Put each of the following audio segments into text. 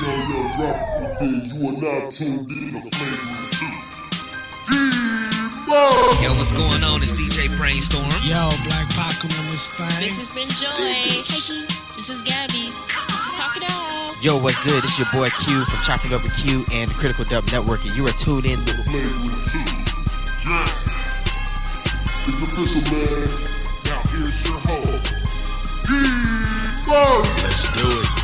young, young, drop it big. You are now tuned in to Flagrant 2. D-Bug! Yo, what's going on? It's DJ Brainstorm. Yo, Black Pac on this thing. This has been Joy. Hey, T. This is Gabby. This is Talk It Out. Yo, what's good? It's your boy Q from Chopping Up with Q and the Critical Dub Network, and you are tuned in to Flagrant 2. Yeah. It's official, man. Now here's your host, D-Bug! Let's do it.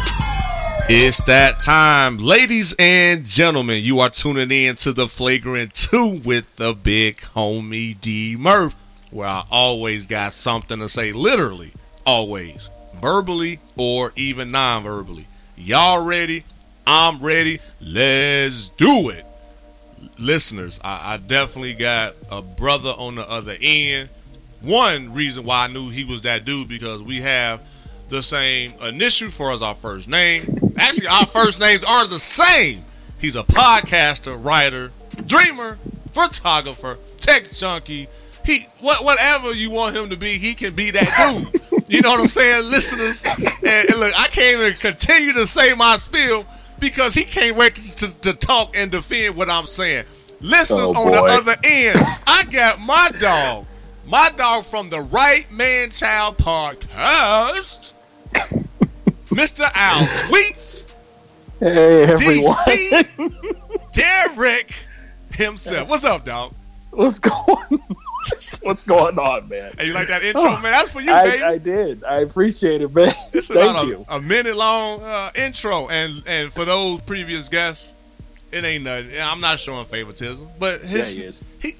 It's that time, ladies and gentlemen. You are tuning in to the Flagrant 2 with the big homie D Murph, where I always got something to say, literally, always, verbally or even non verbally. Y'all ready? I'm ready. Let's do it. Listeners, I, I definitely got a brother on the other end. One reason why I knew he was that dude because we have the same initial for as our first name. Actually, our first names are the same. He's a podcaster, writer, dreamer, photographer, tech junkie. He what whatever you want him to be, he can be that dude. You know what I'm saying, listeners? And, and look, I can't even continue to say my spiel because he can't wait to, to, to talk and defend what I'm saying. Listeners Oh, on the other end, I got my dog, my dog from the Right Man Child podcast, Mr. Al Sweets, Hey everyone, DC, Derek himself. What's up, dog? what's going? what's going on, man? Hey, you like that intro, man? That's for you, baby. I, I did. I appreciate it, man. It's Thank about you. a, a minute long uh, intro, and and for those previous guests, it ain't nothing. I'm not showing favoritism, but his Yeah, he is. he-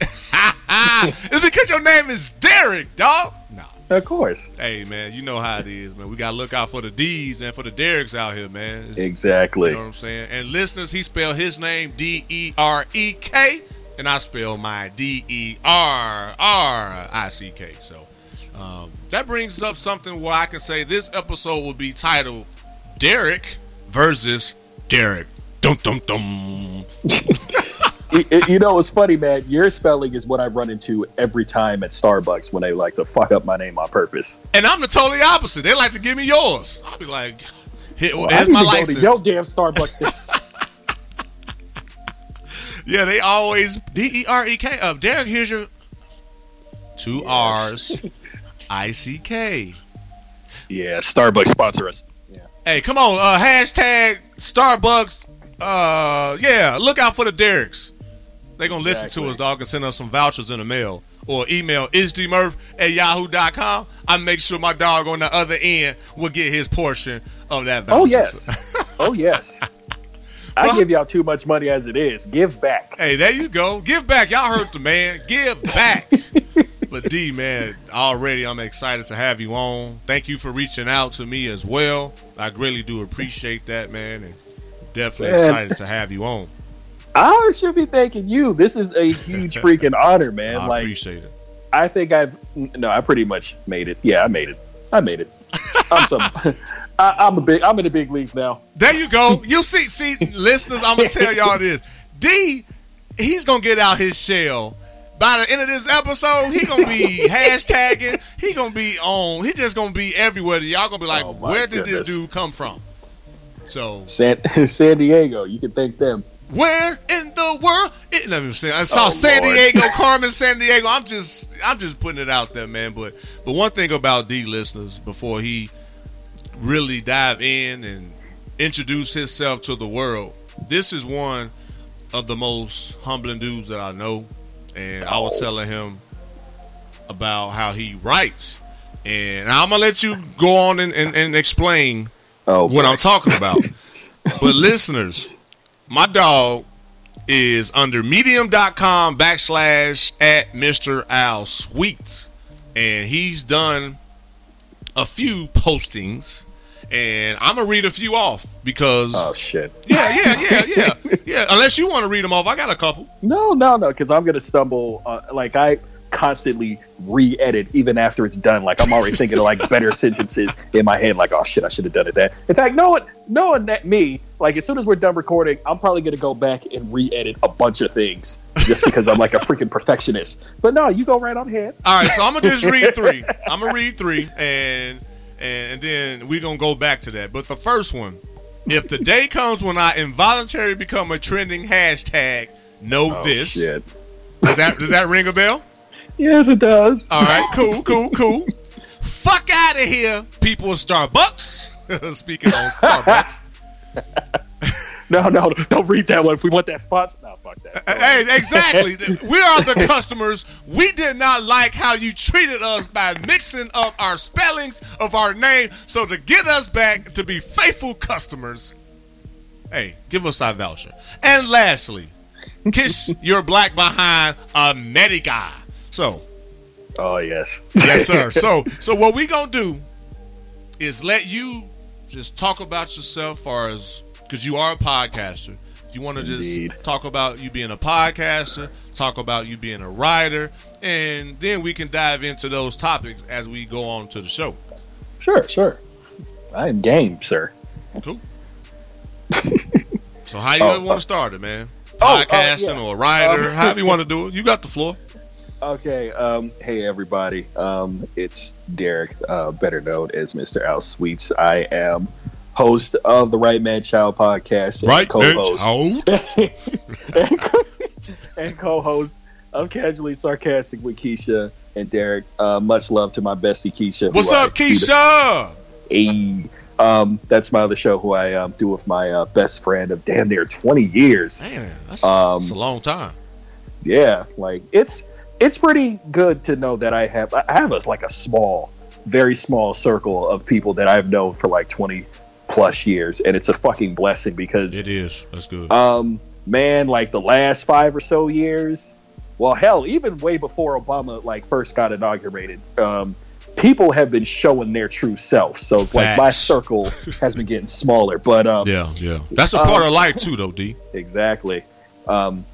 it's because your name is Derek, dog. No, Of course, hey man, you know how it is, man. We gotta look out for the D's and for the Dereks out here, man. It's- exactly. You know what I'm saying? And listeners, he spelled his name D E R E K, and I spell my D E R R I C K. So um, that brings up something where I can say this episode will be titled Derek versus Derek. Dum dum dum. you, you know, it's funny, man. Your spelling is what I run into every time at Starbucks when they like to fuck up my name on purpose. And I'm the totally opposite. They like to give me yours. I'll be like, here, Well, my to go to license. your damn Starbucks. Yeah, they always D E R E K up. Derek, here's your two R's, I C K. yeah, Starbucks sponsor us. Yeah. Hey, come on, uh, hashtag Starbucks. Uh, yeah, look out for the Derricks. They gonna listen to us, dog, and send us some vouchers in the mail or email isdmurph at yahoo.com. I make sure my dog on the other end will get his portion of that voucher. Oh yes. oh yes. I Well- give y'all too much money as it is. Give back. Hey, there you go. Give back. Y'all heard the man. Give back. but D, man, already I'm excited to have you on. Thank you for reaching out to me as well. I really do appreciate that, man, and definitely Man. excited to have you on. I should be thanking you. This is a huge freaking honor, man. I like appreciate it. I think I've no, I pretty much made it. Yeah, I made it. I made it. I'm some. I, I'm a big. I'm in the big leagues now. There you go. You see, see, listeners, I'm gonna tell y'all this. D, he's gonna get out his shell. By the end of this episode, he gonna be hashtagging. He gonna be on. He just gonna be everywhere. Y'all gonna be like, Oh, where did goodness. this dude come from? So San San Diego. You can thank them. Where in the world? It, let me see. I saw Oh, San Lord. Diego, Carmen, San Diego. I'm just, I'm just putting it out there, man. But, but one thing about D listeners, before he really dive in and introduce himself to the world, this is one of the most humbling dudes that I know. And I was telling him about how he writes, and I'm gonna let you go on and, and, and explain Oh, what. I'm talking about. but listeners, my dog is under medium.com backslash at Mr. Al Sweets. And he's done a few postings. And I'm gonna read a few off because Oh shit. yeah, yeah, yeah, yeah, yeah. Unless you want to read them off, I got a couple. No, no, no. Because I'm gonna stumble. Uh, like I constantly re-edit even after it's done. Like I'm already thinking of like better sentences in my head. Like oh shit, I should have done it that. In fact, no one, no one that me, like as soon as we're done recording, I'm probably gonna go back and re-edit a bunch of things just because I'm like a freaking perfectionist. But no, you go right on ahead. All right, so I'm gonna just read three. I'm gonna read three, and and, then we're gonna go back to that. But the first one if the day comes when I involuntarily become a trending hashtag, know oh, this. Oh, Shit. Does that does that ring a bell? Yes, it does. All right, cool, cool, cool. Fuck out of here, people of Starbucks. Speaking on Starbucks. No, no, don't read that one. If we want that sponsor, no, fuck that. Hey, exactly. We are the customers. We did not like how you treated us by mixing up our spellings of our name. So to get us back to be faithful customers, hey, give us our voucher. And lastly, kiss your black behind America. So, Oh yes. yes, sir. So, so what we gonna do is let you just talk about yourself, far as because you are a podcaster. You want to just talk about you being a podcaster, talk about you being a writer, and then we can dive into those topics as we go on to the show. Sure, sure. I am game, sir. Cool. so, how you Oh, want uh, to start it, man? oh, uh, Podcasting yeah. or a writer, Um, however you want to do it. You got the floor. Okay. Um, hey, everybody. Um, it's Derek, uh, better known as Mr. Al Sweets. I am host of the Right Man Child podcast and Right, co-host and co-host of Casually Sarcastic with Keisha and Derek. Uh, much love to my bestie Keisha. What's I up, the- Keisha? Ayy. Um, that's my other show who I um, do with my uh, best friend of damn near 20 years. Man, that's, Um, that's a long time. Yeah, like it's it's pretty good to know that I have I have a, like a small, very small circle of people that I've known for like 20 plus years, and it's a fucking blessing because It is. That's good. um man, like the last five or so years, well hell, even way before Obama like first got inaugurated, um, people have been showing their true self. So like my circle has been getting smaller, but um, Yeah, yeah. That's a part Um, of life too, though, D. exactly. Um,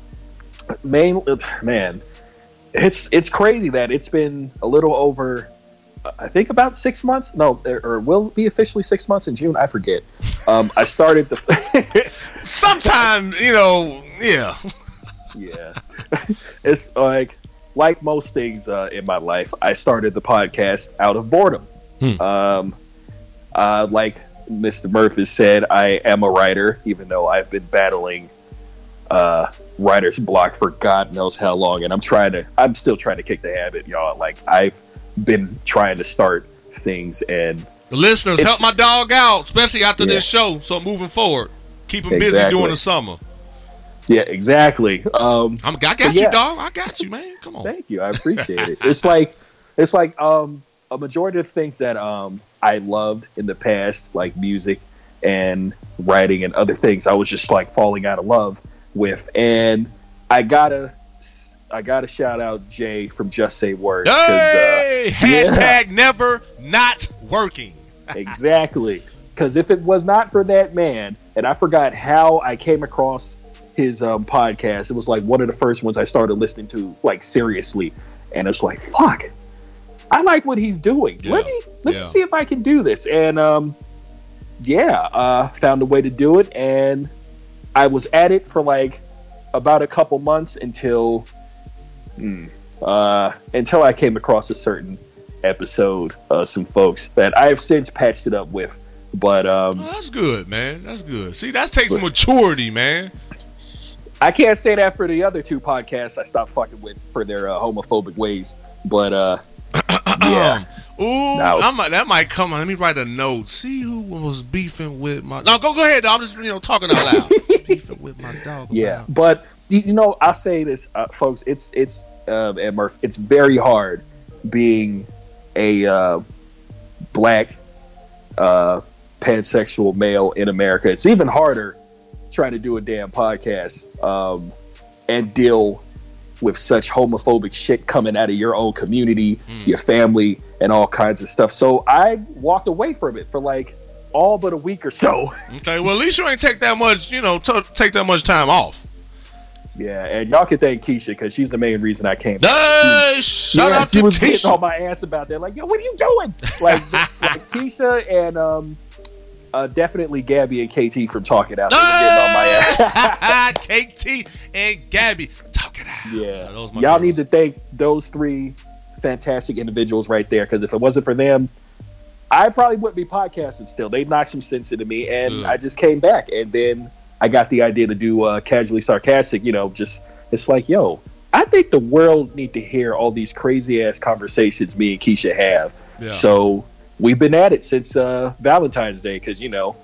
main man, it's it's crazy that it's been a little over, I think about six months. No, or, or will be officially six months in June. I forget. Um, I started the. Sometime, you know, yeah. yeah, it's like like most things uh, in my life. I started the podcast out of boredom. Hmm. Um, uh, like Mr. Murphy said, I am a writer, even though I've been battling uh, writer's block for God knows how long, and I'm trying to. I'm still trying to kick the habit, y'all. Like I've been trying to start things, and The listeners, help my dog out, especially after Yeah. this show. So moving forward, keep him busy during the summer. yeah, exactly. Um, I'm, I got you, yeah. dog. I got you, man. Come on. Thank you. I appreciate it. It's like it's like um a majority of things that um I loved in the past, like music and writing and other things, I was just like falling out of love with. And I gotta I gotta shout out Jay from Just Say Words. Hey, yeah. hashtag never not working. uh, exactly. Because if it was not for that man, and I forgot how I came across his um, podcast, it was like one of the first ones I started listening to, like seriously, and it's like, fuck, I like what he's doing. Let me let yeah. me see if I can do this, and um, yeah, uh, found a way to do it, and I was at it for like about a couple months until, hmm, uh, until I came across a certain episode, uh, some folks that I have since patched it up with, but um, Oh, that's good, man. That's good. See, that takes maturity, man. I can't say that for the other two podcasts I stopped fucking with for their uh, homophobic ways. But uh, yeah, Um, ooh, I might, that might come on. Let me write a note. See who was beefing with my. No, go go ahead. I'm just you know talking out loud. beefing with my dog. yeah. about- But you know, I'll say this, uh, folks. It's it's uh, and Murph. It's very hard being a uh, black uh, pansexual male in America. It's even harder trying to do a damn podcast um, and deal with such homophobic shit coming out of your own community, your family, and all kinds of stuff. So I walked away from it for like all but a week or so. Okay, well at least you ain't take that much. You know, t- take that much time off. Yeah, and y'all can thank Keisha because she's the main reason I came. Hey, shout yeah, out she to was getting on my ass about that. Like, yo, what are you doing? Like, like Keisha and um, uh, definitely Gabby and KT from Talking Out. They were getting on my ass. KT and Gabby, it out. Yeah, y'all need to thank those three fantastic individuals right there because if it wasn't for them, I probably wouldn't be podcasting still. They knocked some sense into me, and Good. I just came back. And then I got the idea to do uh, casually sarcastic. You know, just it's like, yo, I think the world need to hear all these crazy ass conversations me and Keisha have. Yeah. So we've been at it since uh, Valentine's Day because you know,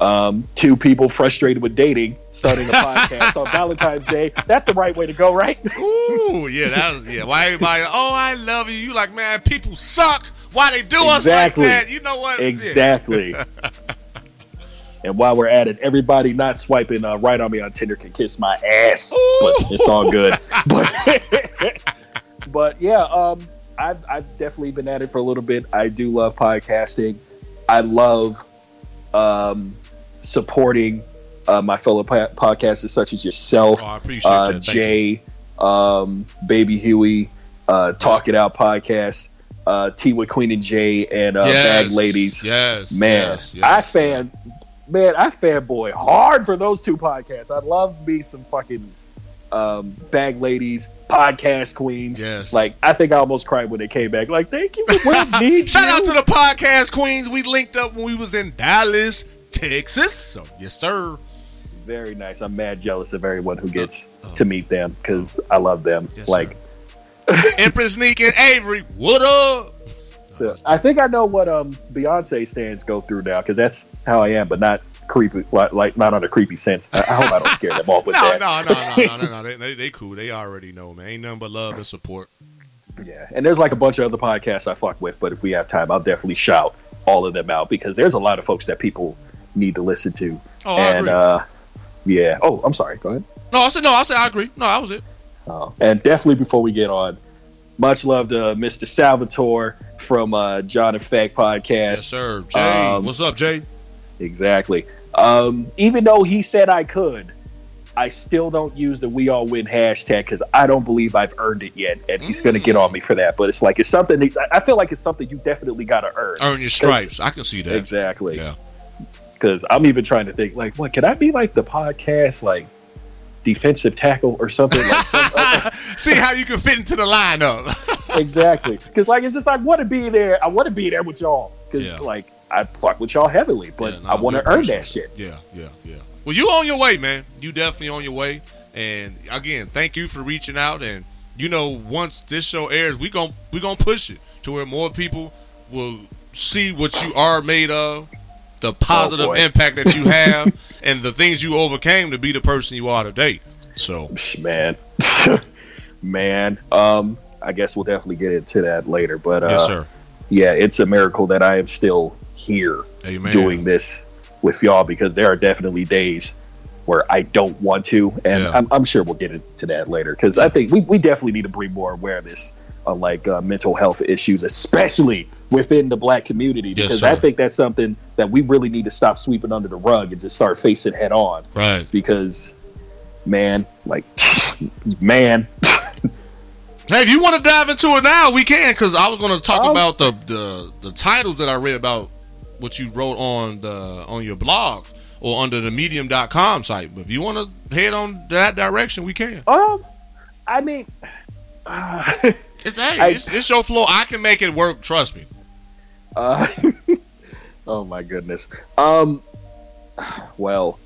um, two people frustrated with dating starting a podcast on Valentine's Day. That's the right way to go, right? Ooh, yeah, that was, yeah. Why everybody? Oh, I love you. You like, man, people suck. Why they do us like that? You know what? Yeah. Exactly. and while we're at it, everybody not swiping uh, right on me on Tinder can kiss my ass, but it's all good. but but yeah, um, I've I've definitely been at it for a little bit. I do love podcasting. I love um, supporting uh, my fellow po- podcasters such as yourself, Oh, I appreciate uh. Thank you. Jay, um, Baby Huey, uh, Talk It Out podcast, uh, Tea with Queen and Jay, and uh, Yes, Bag Ladies. Yes, Man, yes, yes. I fan, man, I fanboy hard for those two podcasts. I love me some fucking um, Bag Ladies, podcast queens. Yes. Like, I think I almost cried when they came back. Like, thank you for what need Shout you. out to the podcast queens. We linked up when we was in Dallas, Texas. So yes, sir. Very nice. I'm mad jealous of everyone who gets uh, to uh, meet them because uh, I love them. Yes, like, Empress Neek and Avery. What up? So I think I know what um Beyonce stands go through now because that's how I am, but not creepy, like, like not on a creepy sense. I, I hope I don't scare them off with No, that. no, no, no, no, no, no. They, they, they cool. They already know, man. Ain't nothing but love and support. Yeah, and there's like a bunch of other podcasts I fuck with, but if we have time, I'll definitely shout all of them out because there's a lot of folks that people need to listen to. Oh, and uh, yeah. Oh, I'm sorry. Go ahead. No, I said no. I said I agree. No, that was it. Uh, and definitely before we get on, much love to Mr. Salvatore from uh, John Effect podcast. Yes, sir. Jay, Um, what's up, Jay? Exactly. Um, even though he said I could, I still don't use the "We All Win" hashtag because I don't believe I've earned it yet, and he's going to get on me for that. But it's like it's something. I feel like it's something you definitely got to earn. Earn your stripes. I can see that. Exactly. Yeah. Because I'm even trying to think, like, what can I be like the podcast, like defensive tackle or something? Like, some- See how you can fit into the lineup. exactly. Because like it's just like, I want to be there. I want to be there with y'all. Because Yeah. like I fuck with y'all heavily, but Yeah, no, I want to earn that shit. Yeah, yeah, yeah. Well, you on your way, man. You definitely on your way. And again, thank you for reaching out. And you know, once this show airs, we gon' we gonna push it to where more people will see what you are made of, the positive Oh, impact that you have, and the things you overcame to be the person you are today. So, man, man. Um, I guess we'll definitely get into that later. But uh, yes, sir. yeah, it's a miracle that I am still here Amen. doing this with y'all because there are definitely days where I don't want to, and Yeah. I'm, I'm sure we'll get into that later because I think we, we definitely need to bring more awareness on like uh, mental health issues, especially within the black community, because sir. I think that's something that we really need to stop sweeping under the rug and just start facing head on Right. because, man, like, man, Hey, if you want to dive into it now, we can. Because I was going to talk Um, about the, the the titles that I read about what you wrote on the on your blog or under the Medium.com site. But if you want to head on that direction, we can. um, I mean, uh, It's hey, I- it's, it's your flow. I can make it work. Trust me. Uh, oh my goodness. Um. Well,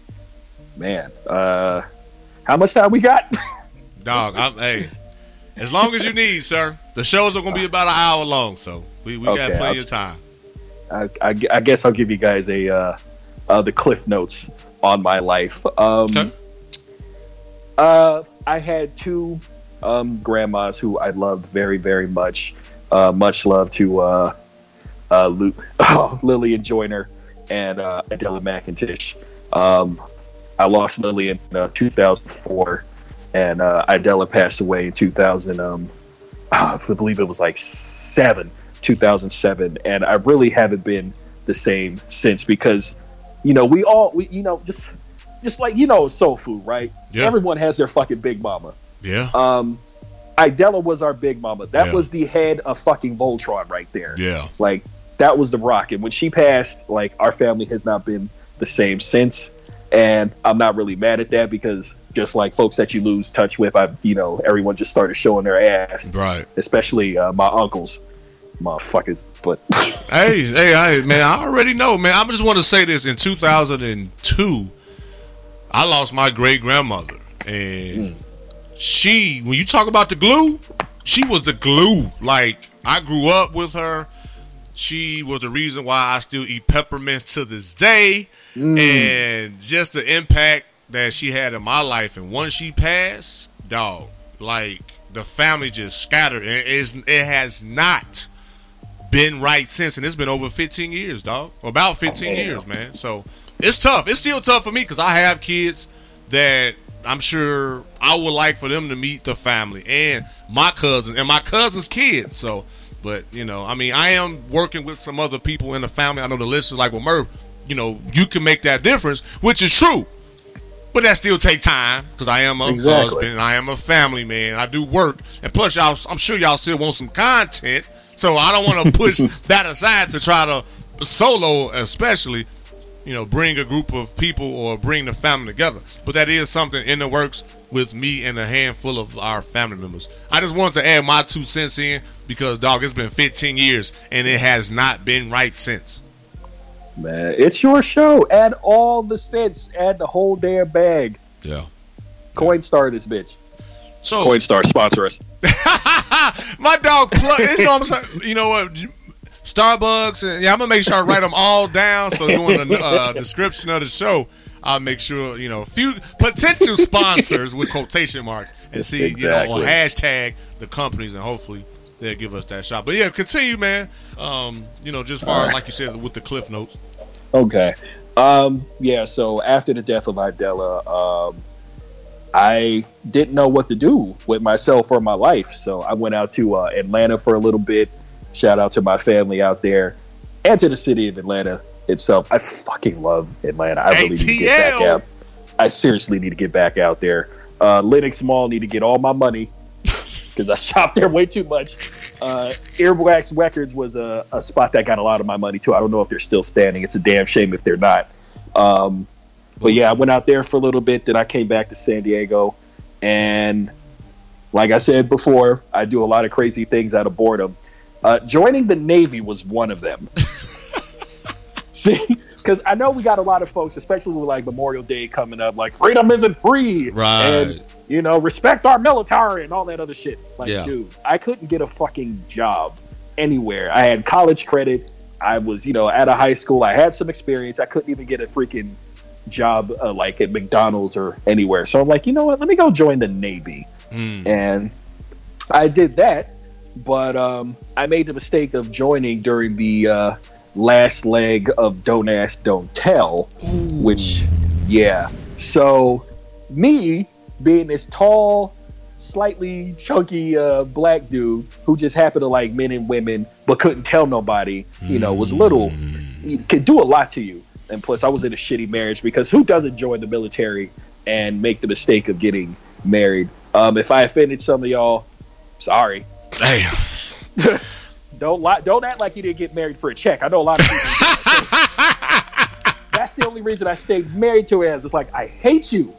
man. Uh, how much time we got? Dog, I'm hey. As long as you need, sir. The shows are going to be about an hour long, so we, we got plenty I'll- of time. I, I, I guess I'll give you guys a uh, uh, the cliff notes on my life. Um, Okay. Uh, I had two um, grandmas who I loved very, very much. Uh, much love to uh, uh, Lu- oh, Lillian Joyner and uh, Adela McIntosh. Um, I lost Lily in uh, 2004, and uh, Adela passed away in 2000. Um, I believe it was like seven, 2007, and I really haven't been the same since because, you know, we all, we, you know, just, just like you know, soul food, right? Yeah. Everyone has their fucking big mama. Yeah. Um, Idella was our big mama. That Yeah. was the head of fucking Voltron right there. Yeah. Like that was the rock. And when she passed, like our family has not been the same since. And I'm not really mad at that because just like folks that you lose touch with, I've you know everyone just started showing their ass, Right. especially uh, my uncles. motherfuckers. But Hey, hey, hey, man, I already know, man. I just want to say this. In 2002, I lost my great grandmother. And she, when you talk about the glue, she was the glue. Like, I grew up with her. She was the reason why I still eat peppermints to this day. Mm. And just the impact that she had in my life. And once she passed, dog, like, the family just scattered. And it has not been right since, and it's been over 15 years, dog. About 15 Oh, years, man. So it's tough. It's still tough for me because I have kids that I'm sure I would like for them to meet the family and my cousins and my cousins' kids. So, but you know, I mean, I am working with some other people in the family. I know the listeners like, well, Merv, you know, you can make that difference, which is true. But that still take time because I am a Exactly. husband and I am a family man. I do work, and plus, y'all, I'm sure y'all still want some content. So I don't want to push that aside to try to solo, especially, you know, bring a group of people or bring the family together. But that is something in the works with me and a handful of our family members. I just wanted to add my two cents in because, dog, it's been 15 years and it has not been right since. man, it's your show. Add all the cents. Add the whole damn bag. Yeah. Coinstar this bitch. So Coinstar sponsor us. My dog plug. You know what I'm saying? You know what? Starbucks and yeah, I'm gonna make sure I write them all down. So doing a uh, description of the show, I'll make sure you know few potential sponsors with quotation marks and see you know or hashtag the companies and hopefully they'll give us that shot. But yeah, continue, man. Um, you know, just far as like you said with the cliff notes. Okay. Um, yeah, so after the death of Idella, um, I didn't know what to do with myself or my life. So I went out to uh, Atlanta for a little bit. Shout out to my family out there and to the city of Atlanta itself. I fucking love Atlanta. I really need to get back out. I seriously need to get back out there. Uh, Lenox Mall need to get all my money because I shopped there way too much. Uh, Earwax Records was a, a spot that got a lot of my money too. I don't know if they're still standing. It's a damn shame if they're not. Um, but yeah, I went out there for a little bit. Then I came back to San Diego, and like I said before, I do a lot of crazy things out of boredom. Uh, joining the Navy was one of them. See, because I know we got a lot of folks, especially with like Memorial Day coming up, like freedom isn't free, Right. And you know, respect our military and all that other shit. Like, Yeah. dude, I couldn't get a fucking job anywhere. I had college credit. I was, you know, at a high school. I had some experience. I couldn't even get a freaking job uh, like at McDonald's or anywhere. So I'm like, you know what? Let me go join the Navy. Mm. And I did that, but um, I made the mistake of joining during the uh, last leg of Don't Ask, Don't Tell, which, yeah. So, me being this tall, slightly chunky uh, black dude who just happened to like men and women but couldn't tell nobody, you know, was little, it could do a lot to you. And plus, I was in a shitty marriage because who doesn't join the military and make the mistake of getting married? Um, if I offended some of y'all, sorry. Damn. Don't lie. Don't act like you didn't get married for a check. I know a lot of people. That's the only reason I stayed married to her. Is it's like I hate you,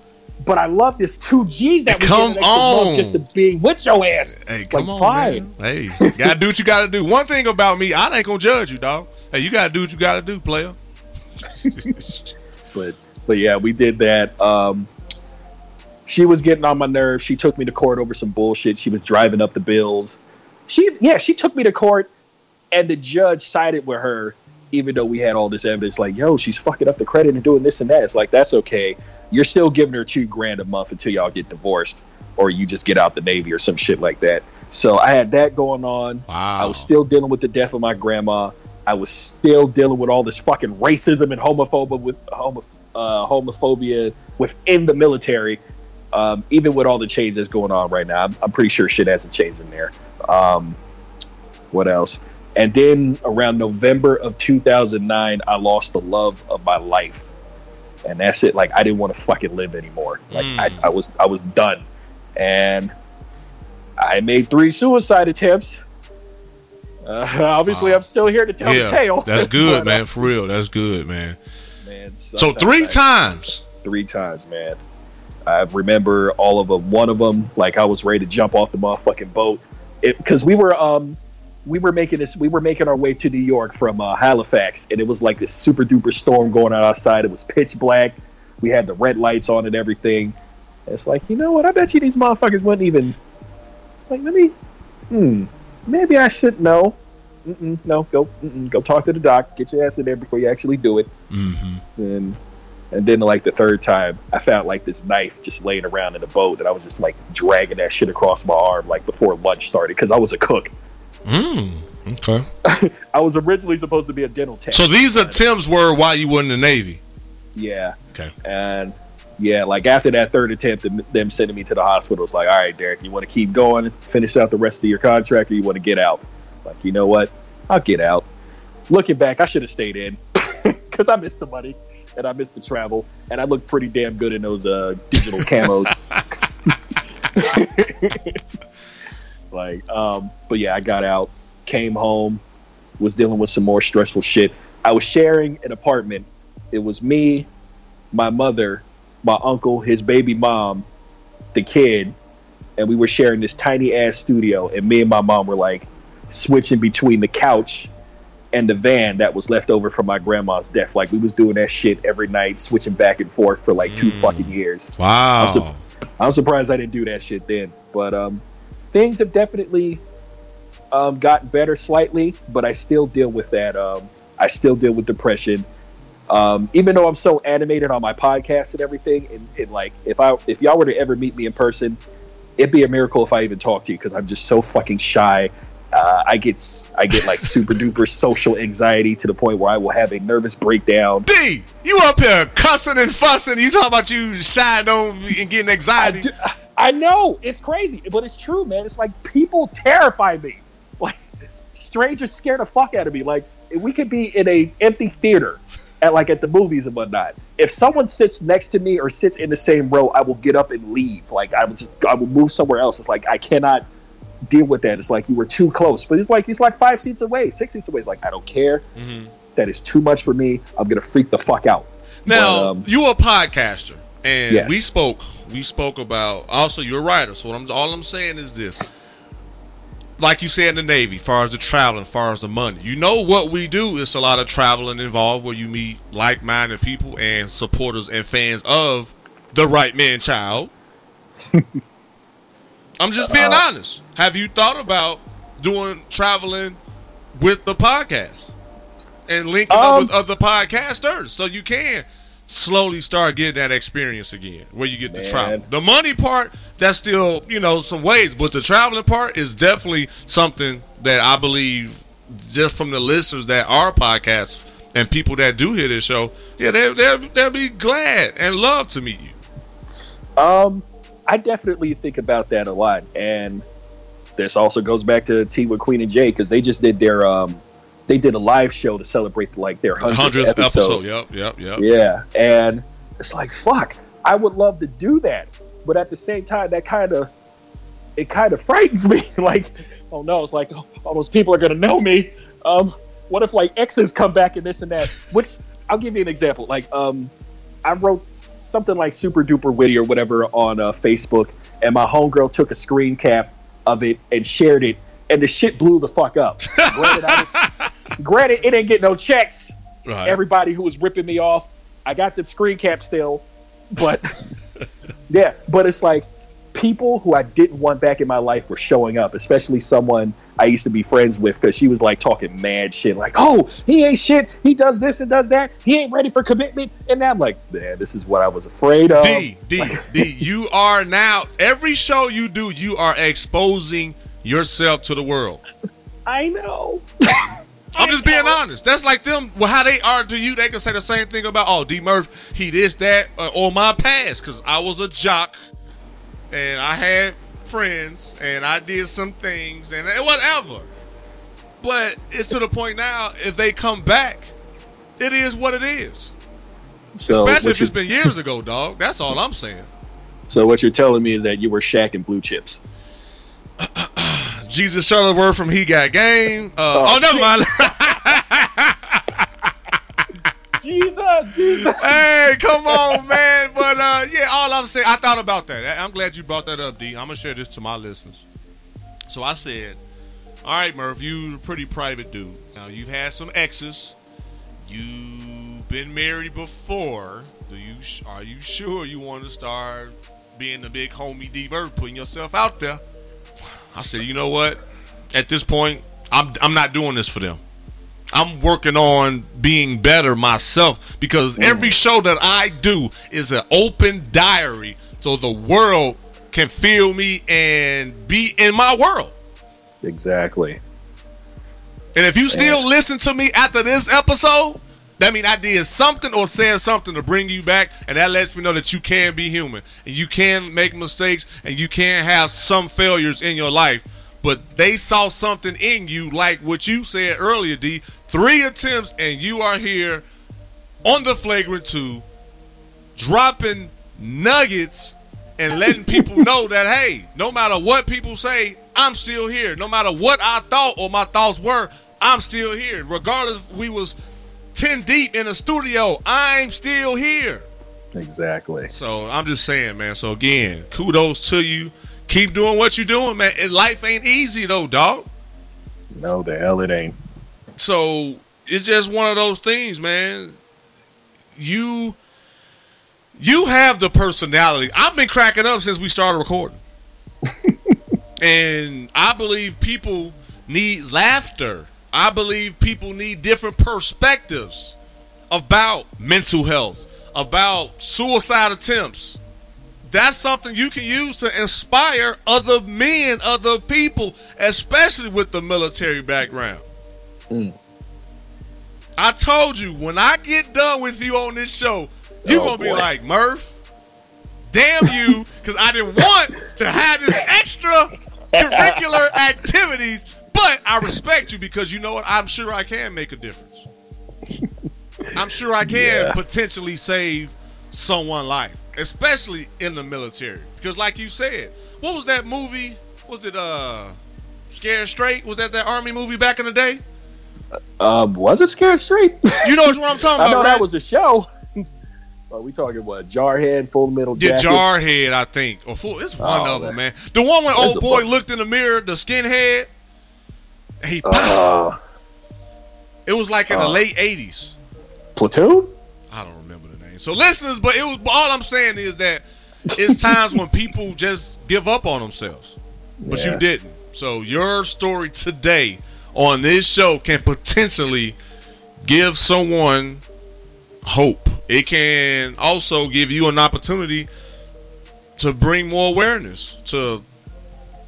but I love this two G's that we Come get an extra month on. just to be with your ass. Hey, Like, come on, fine. man. Hey, you gotta do what you gotta do. One thing about me, I ain't gonna judge you, dog. Hey, you gotta do what you gotta do, player. but but yeah, we did that. Um, she was getting on my nerves. She took me to court over some bullshit. She was driving up the bills. She yeah, she took me to court, and the judge sided with her, even though we had all this evidence. Like, yo, she's fucking up the credit and doing this and that. It's like that's okay. You're still giving her two grand a month until y'all get divorced, or you just get out the navy or some shit like that. So I had that going on. Wow. I was still dealing with the death of my grandma. I was still dealing with all this fucking racism and homophobia with homo, uh, homophobia within the military. Um, even with all the changes going on right now, I'm, I'm pretty sure shit hasn't changed in there. Um, what else? And then around November of 2009, I lost the love of my life, and that's it. Like I didn't want to fucking live anymore. Like I, I was, I was done, and I made three suicide attempts. Uh, obviously, Wow. I'm still here to tell the tale. that's good, But, man. For real, that's good, man. man, So three I- times. three times, man. I remember all of them. One of them, like I was ready to jump off the motherfucking boat, because we were um we were making this. We were making our way to New York from uh, Halifax, and it was like this super duper storm going on outside. It was pitch black. We had the red lights on and everything. It's like you know what? I bet you these motherfuckers wouldn't even like. Let me. Hmm. Maybe I should know. Mm-mm, no, go mm-mm, go talk to the doc. Get your ass in there before you actually do it. Mm-hmm. And and then like the third time, I found like this knife just laying around in the boat, and I was just like dragging that shit across my arm like before lunch started because I was a cook. Mm. Okay. I was originally supposed to be a dental tech. So these attempts were why you were in the Navy. yeah, Okay. and yeah, like after that third attempt, them sending me to the hospital, it's like, all right, Derek, you want to keep going, finish out the rest of your contract, or you want to get out? Like, you know what? I'll get out. Looking back, I should have stayed in because I missed the money and I missed the travel, and I looked pretty damn good in those uh, digital camos. like, um, but yeah, I got out, came home, was dealing with some more stressful shit. I was sharing an apartment. It was me, my mother, my uncle, his baby mom, the kid, and we were sharing this tiny ass studio. And me and my mom were like switching between the couch and the van that was left over from my grandma's death. Like we was doing that shit every night, switching back and forth for like two fucking years. Wow. Also- I'm surprised I didn't do that shit then. But um, things have definitely um, gotten better slightly, but I still deal with that. Um, I still deal with depression. Um, even though I'm so animated on my podcast and everything, and, and like if I if y'all were to ever meet me in person, it'd be a miracle if I even talk to you because I'm just so fucking shy. Uh, I get I get like super duper social anxiety to the point where I will have a nervous breakdown. D, you up here cussing and fussing. You talking about you shy on and getting I, anxiety. do- I know it's crazy, but it's true, man. It's like people terrify me. Like strangers scare the fuck out of me. Like we could be in a empty theater at like at the movies and whatnot. If someone sits next to me or sits in the same row, I will get up and leave. Like I will just I will move somewhere else. It's like I cannot deal with that. It's like you were too close. But he's like he's like five seats away, six seats away. He's like I don't care. That is too much for me. I'm gonna freak the fuck out. Now But, um, you a podcaster, and Yes. we spoke. We spoke about also you're a writer. So what I'm all I'm saying is this: like you said in the Navy, far as the traveling, far as the money, you know what we do. It's a lot of traveling involved where you meet like-minded people and supporters and fans of the right man child. I'm just being Uh, honest. Have you thought about doing traveling with the podcast and linking up Um, with other podcasters so you can slowly start getting that experience again where you get to travel. The money part, that's still, you know, some ways, but the traveling part is definitely something that I believe just from the listeners that are podcasts and people that do hear this show, yeah, they, they'll, they'll be glad and love to meet you. Um, I definitely think about that a lot, and this also goes back to Tea with Queen and Jay because they just did their um, they did a live show to celebrate like their hundredth episode. episode. Yep, yep, yep. Yeah, and it's like fuck. I would love to do that, but at the same time, that kind of it kind of frightens me. like, oh no, it's like oh, all those people are gonna know me. Um, what if like exes come back and this and that? Which I'll give you an example. Like, um, I wrote something like super duper witty or whatever on uh, Facebook, and my homegirl took a screen cap of it and shared it, and the shit blew the fuck up. granted, I granted, it didn't get no checks Right. everybody who was ripping me off. I got the screen cap still, but yeah, but it's like people who I didn't want back in my life were showing up, especially someone I used to be friends with because she was like talking mad shit, like, "Oh, he ain't shit. He does this and does that. He ain't ready for commitment." And I'm like, "Man, this is what I was afraid of." D, D, D, you are now, every show you do, you are exposing yourself to the world. I know. I'm just being honest. That's like them, well, how they are to you, they can say the same thing about, oh, D Murph, he this, that, uh, or my past, because I was a jock and I had friends and I did some things and whatever. But it's to the point now, if they come back, it is what it is. So Especially if it's been years ago, dog. That's all I'm saying. so what you're telling me is that you were shacking blue chips. Jesus Shuttleworth from He Got Game. Uh, Oh, oh, never mind. Jesus, Jesus. hey, come on, man. But uh, yeah, all I'm saying, I thought about that. I'm glad you brought that up, D. I'm gonna share this to my listeners. So I said, All right, Murph, you're a pretty private dude. Now you've had some exes. You've been married before. Do you? Are you sure you want to start being the big homie D Murph, putting yourself out there? I said, you know what? At this point, I'm I'm not doing this for them. I'm working on being better myself because mm. every show that I do is an open diary so the world can feel me and be in my world. Exactly. And if you still listen to me after this episode, that means I did something or said something to bring you back, and that lets me know that you can be human and you can make mistakes and you can have some failures in your life. But they saw something in you, like what you said earlier, D. Three attempts, and you are here on the flagrant two, dropping nuggets and letting people know that hey, no matter what people say, I'm still here. No matter what I thought or my thoughts were, I'm still here. Regardless we was 10 deep in a studio, I'm still here. Exactly. So I'm just saying, man. So again, kudos to you. Keep doing what you're doing, man. And life ain't easy though, dog. No, the hell it ain't. So it's just one of those things, man. You you have the personality. I've been cracking up since we started recording. and I believe people need laughter. I believe people need different perspectives about mental health, about suicide attempts. That's something you can use to inspire other men, other people, especially with the military background. Mm. I told you when I get done with you on this show, you're Oh, gonna be like Murph. Damn you, because I didn't want to have this extra curricular activities, but I respect you because you know what? I'm sure I can make a difference. I'm sure I can Yeah. potentially save someone life, especially in the military. Because like you said, what was that movie? Was it uh Scared Straight? Was that that army movie back in the day? Um, was it Scared Straight? You know what I'm talking I about, know right? that was a show. Are we talking what? Jarhead, Full Metal Yeah, Jacket. Jarhead, I think. Or full, it's one Oh, of them, man. man. The one when old boy bunch. looked in the mirror, the skinhead. He, Uh, it was like in the uh. late '80s. Platoon. I don't name. So listeners, but it was all I'm saying is that it's times when people just give up on themselves, but you didn't. So your story today on this show can potentially give someone hope. It can also give you an opportunity to bring more awareness to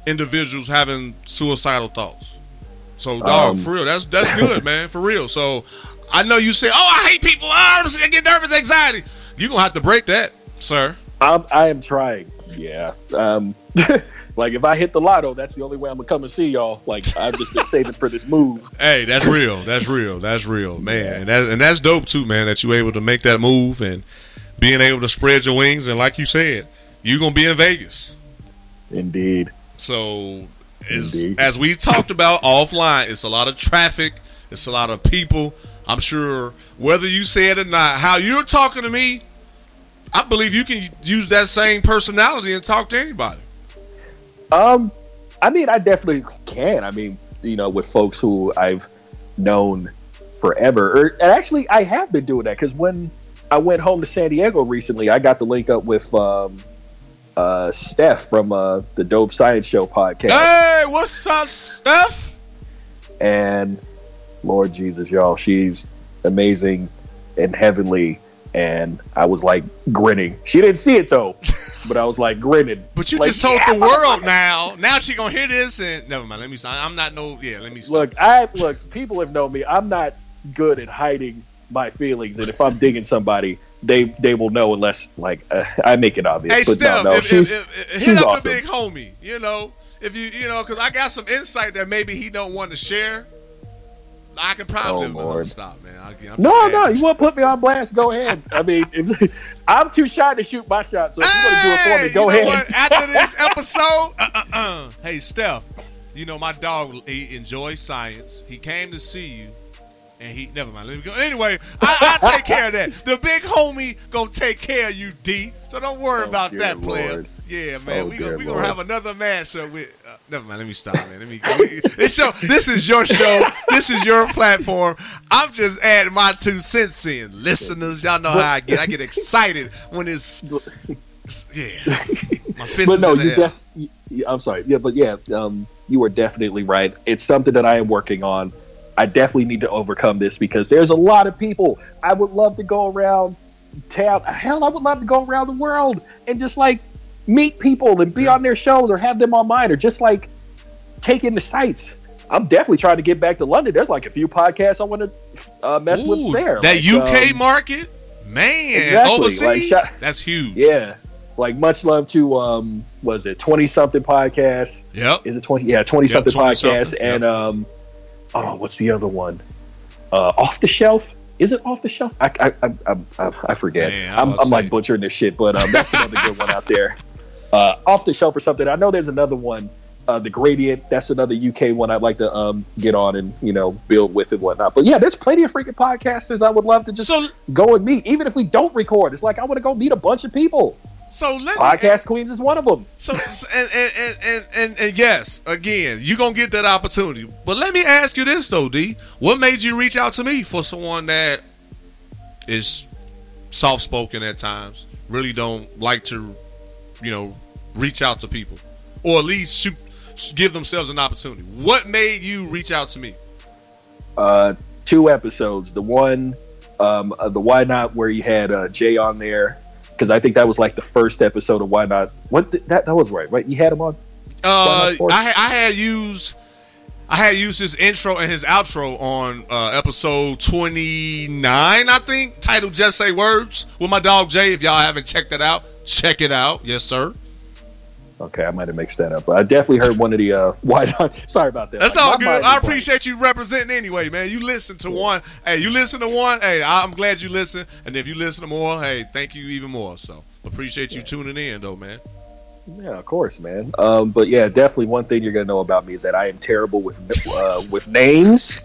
individuals having suicidal thoughts. So, dog, Um, for real, that's that's good, man, for real. So, I know you say, "Oh, I hate people. Oh, I'm just gonna get nervous, anxiety." You're gonna have to break that, sir. I'm, I am trying. Yeah. Um, like if I hit the lotto, that's the only way I'm gonna come and see y'all. Like I've just been saving for this move. Hey, that's real. That's real. That's real, man. And that, and that's dope too, man. That you able to make that move and being able to spread your wings. And like you said, you're gonna be in Vegas. Indeed. So, as, Indeed. as we talked about offline, it's a lot of traffic. It's a lot of people. I'm sure whether you say it or not, how you're talking to me, I believe you can use that same personality and talk to anybody. Um, I mean, I definitely can. I mean, you know, with folks who I've known forever, or and actually, I have been doing that because when I went home to San Diego recently, I got to link up with um, uh, Steph from uh, the Dope Science Show podcast, Hey, what's up, Steph? and Lord Jesus, y'all, she's amazing and heavenly. And I was like grinning. She didn't see it though, but I was like grinning. But you Like, just told yeah. the world now. Now she gonna hear this and never mind. Let me. I'm not no. Yeah. Let me. Stop. Look, I look. People have known me. I'm not good at hiding my feelings, and if I'm digging somebody, they they will know unless like uh, I make it obvious. Hey but Steph, no, no, if, she's if, if, hit she's up awesome. the big homie. You know, if you you know, because I got some insight that maybe he don't want to share. I can probably Oh, live with him. Lord. Stop, man. I, I'm No, no, you want to put me on blast? Go ahead. I mean, if, I'm too shy to shoot my shot, so if you want to do it for me, go you know ahead. what? After this episode, uh, uh, uh. hey Steph, you know my dog he enjoys science. He came to see you, and he never mind. Let me go. Anyway, I, I take care of that. The big homie gonna take care of you, D. So don't worry Oh, about dear that, player. Yeah, man. Oh, we gonna, we gonna have another mashup with. Uh, never mind. Let me stop, man. Let me. This show. This is your show. This is your platform. I'm just adding my two cents in. Listeners, y'all know how I get. I get excited when it's. Yeah. My fist but is no, you def- I'm sorry. Yeah, but yeah, um, you are definitely right. It's something that I am working on. I definitely need to overcome this because there's a lot of people. I would love to go around town. Hell, I would love to go around the world and just like meet people and be on their shows or have them on mine or just like take in the sights. I'm definitely trying to get back to London. There's like a few podcasts I want to uh, mess Ooh, with there. That Like, UK um, market, man, Exactly, overseas. like, shot- that's huge. Yeah. Like much love to um was it 20 something podcast? Yep. Is it 20 yeah, 20 Yep, something 20 podcast something, and um oh, what's the other one? Uh off the shelf? Is it off the shelf? I I I, I, I, I forget. Man, I I'm, I'm like butchering this shit, but um, that's another good one out there. Uh, off the shelf or something. I know there's another one, uh, the Gradient. That's another UK one I'd like to um get on and you know build with and whatnot. But yeah, there's plenty of freaking podcasters I would love to just So go and meet, even if we don't record. It's like I want to go meet a bunch of people. so let me Podcast Queens is one of them. So and and, and and and and yes, again, you're gonna get that opportunity. But let me ask you this though, D. What made you reach out to me for someone that is soft spoken at times, really don't like to, you know, reach out to people, or at least shoot, give themselves an opportunity. What made you reach out to me? Uh, two episodes. The one, um, uh, the Why Not, where you had uh, Jay on there, because I think that was like the first episode of Why Not. What did, that that was right, right? You had him on. Uh, I I had used I had used his intro and his outro on uh, episode twenty nine, I think, titled "Just Say Words" with my dog Jay. If y'all haven't checked that out, check it out. Yes, sir. Okay, I might have mixed that up. But I definitely heard one of the uh, Why Not. Sorry about that. That's My all good. I appreciate you representing anyway, man. You listen to one. Hey, you listen to one. Hey, I'm glad you listen. And if you listen to more, hey, thank you even more. So appreciate you tuning in, though, man. Yeah, of course, man. Um, but yeah, definitely one thing you're gonna know about me is that I am terrible with uh, with names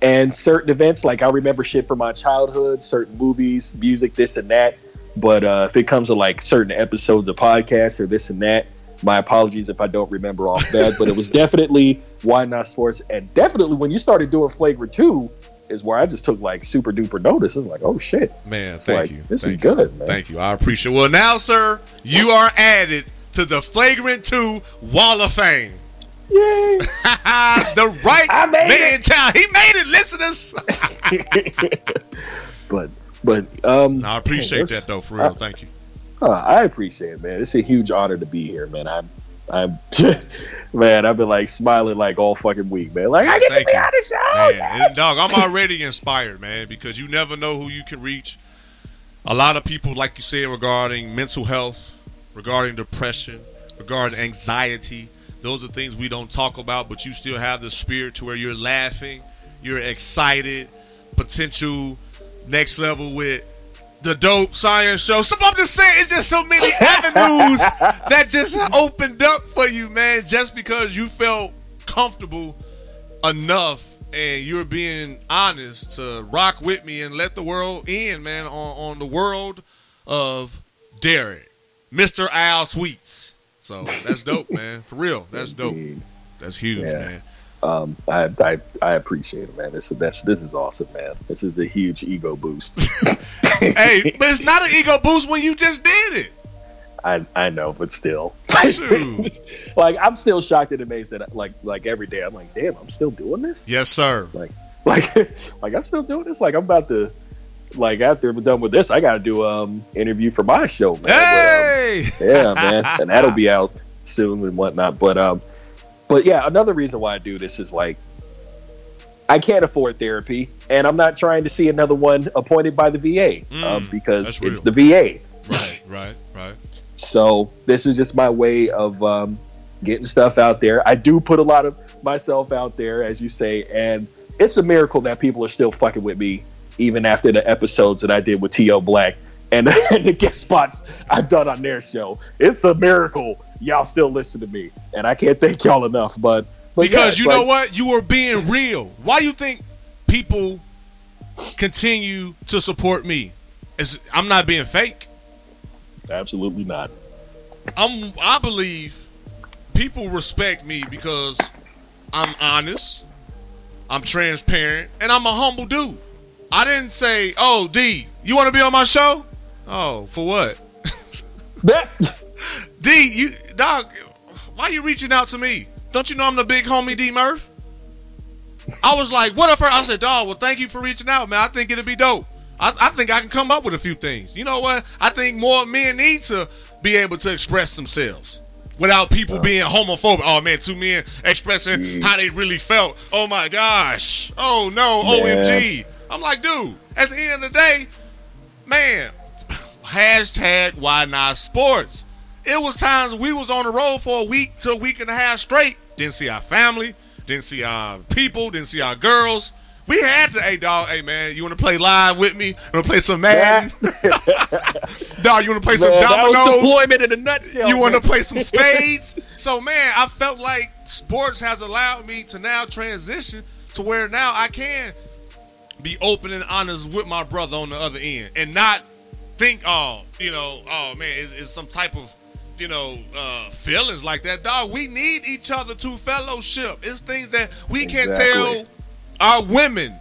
and certain events. Like I remember shit from my childhood, certain movies, music, this and that. But uh, if it comes to like certain episodes of podcasts or this and that, my apologies if I don't remember off that. but it was definitely why not sports, and definitely when you started doing Flagrant Two, is where I just took like super duper notice. It's like, oh shit, Man, It's thank like, you. This Thank is you. good, man. Thank you. I appreciate. Well, now, sir, you are added to the Flagrant Two Wall of Fame. Yay! the right I man in town. He made it, listeners. but but um, I appreciate man, that though, for real. Thank you. Uh, I appreciate it, man. It's a huge honor to be here, man. I'm, I'm, man. I've been like smiling like all fucking week, man. Like I get Thank to be you. on the show. Man, and dog, I'm already inspired, man, because you never know who you can reach. A lot of people, like you said, regarding mental health, regarding depression, regarding anxiety. Those are things we don't talk about, but you still have the spirit to where you're laughing, you're excited, potential next level with the dope science show. So I'm just saying, it's just so many avenues that just opened up for you, man, just because you felt comfortable enough and you're being honest to rock with me and let the world in, man, on, on the world of Derek, Mr. Al Sweets. So that's dope, man. For real. That's dope. That's huge, Yeah. man. Um, I, I, I appreciate it, man. This, that's, this is awesome, man. This is a huge ego boost. hey, but it's not an ego boost when you just did it. I, I know, but still, like I'm still shocked and amazed that like, like every day I'm like, damn, I'm still doing this. Yes, sir. Like, like, like I'm still doing this. Like I'm about to, like after I'm done with this, I got to do um interview for my show, man. But, um, Hey! yeah, man, and that'll be out soon and whatnot. But um, but yeah, another reason why I do this is like I can't afford therapy, and I'm not trying to see another one appointed by the VA um, Mm, because it's the VA. Right, right, right. So this is just my way of um, getting stuff out there. I do put a lot of myself out there, as you say, and it's a miracle that people are still fucking with me even after the episodes that I did with T.O. Black and, and the guest spots I've done on their show. It's a miracle y'all still listen to me, and I can't thank y'all enough. But, but Because it's you like- know what? You were being real. Why do you think people continue to support me? Is I'm not being fake. Absolutely not. I'm I believe people respect me because I'm honest, I'm transparent, and I'm a humble dude. I didn't say, "Oh, D, you want to be on my show?" Oh, for what? That D, you dog, why you reaching out to me? Don't you know I'm the big homie D Murph? I was like, what if I said, dog, well, thank you for reaching out, man. I think it'd be dope. I, I think I can come up with a few things. You know what? I think more men need to be able to express themselves without people being homophobic. Oh man, two men expressing how they really felt. Oh my gosh. Oh no, OMG. I'm like, dude, at the end of the day, man, hashtag why not sports. It was times we was on the road for a week to a week and a half straight. Didn't see our family, didn't see our people, didn't see our girls. We had to, hey dog, hey man, you want to play live with me? You want to play some Madden? dog, you want to play some man, that was dominoes? deployment in a nutshell. You want to play some spades? so man, I felt like sports has allowed me to now transition to where now I can be open and honest with my brother on the other end and not think, oh, you know, oh man, it's, it's some type of, you know, uh, feelings like that. Dog, we need each other to fellowship. It's things that we can't tell our women.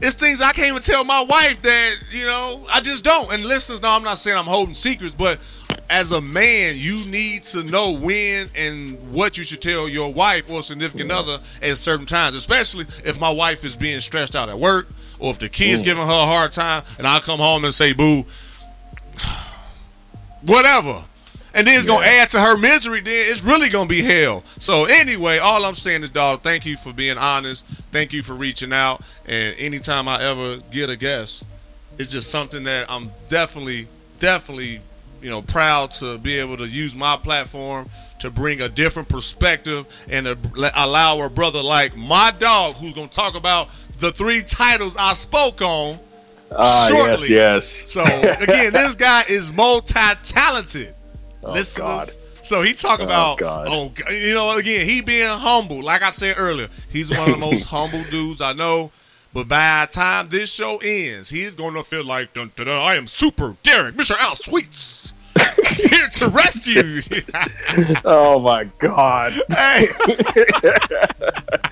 It's things I can't even tell my wife that, you know, I just don't. And listeners, no, I'm not saying I'm holding secrets, but as a man, you need to know when and what you should tell your wife or significant other at certain times, especially if my wife is being stressed out at work or if the kid's giving her a hard time and I come home and say, boo, whatever. And then it's gonna add to her misery. Then it's really gonna be hell. So anyway, all I'm saying is, dog, thank you for being honest. Thank you for reaching out. And anytime I ever get a guest, it's just something that I'm definitely, definitely, you know, proud to be able to use my platform to bring a different perspective and allow a brother like my dog, who's gonna talk about the three titles I spoke on Ah, shortly. yes, yes. So again, this guy is multi-talented. Listeners. Oh, God. So he talk about God. oh you know again he being humble. Like I said earlier, he's one of the most humble dudes I know. But by the time this show ends, he's going to feel like dun, dun, dun, I am super Derek, Mr. Al Sweets, here to rescue you. Oh my God. hey,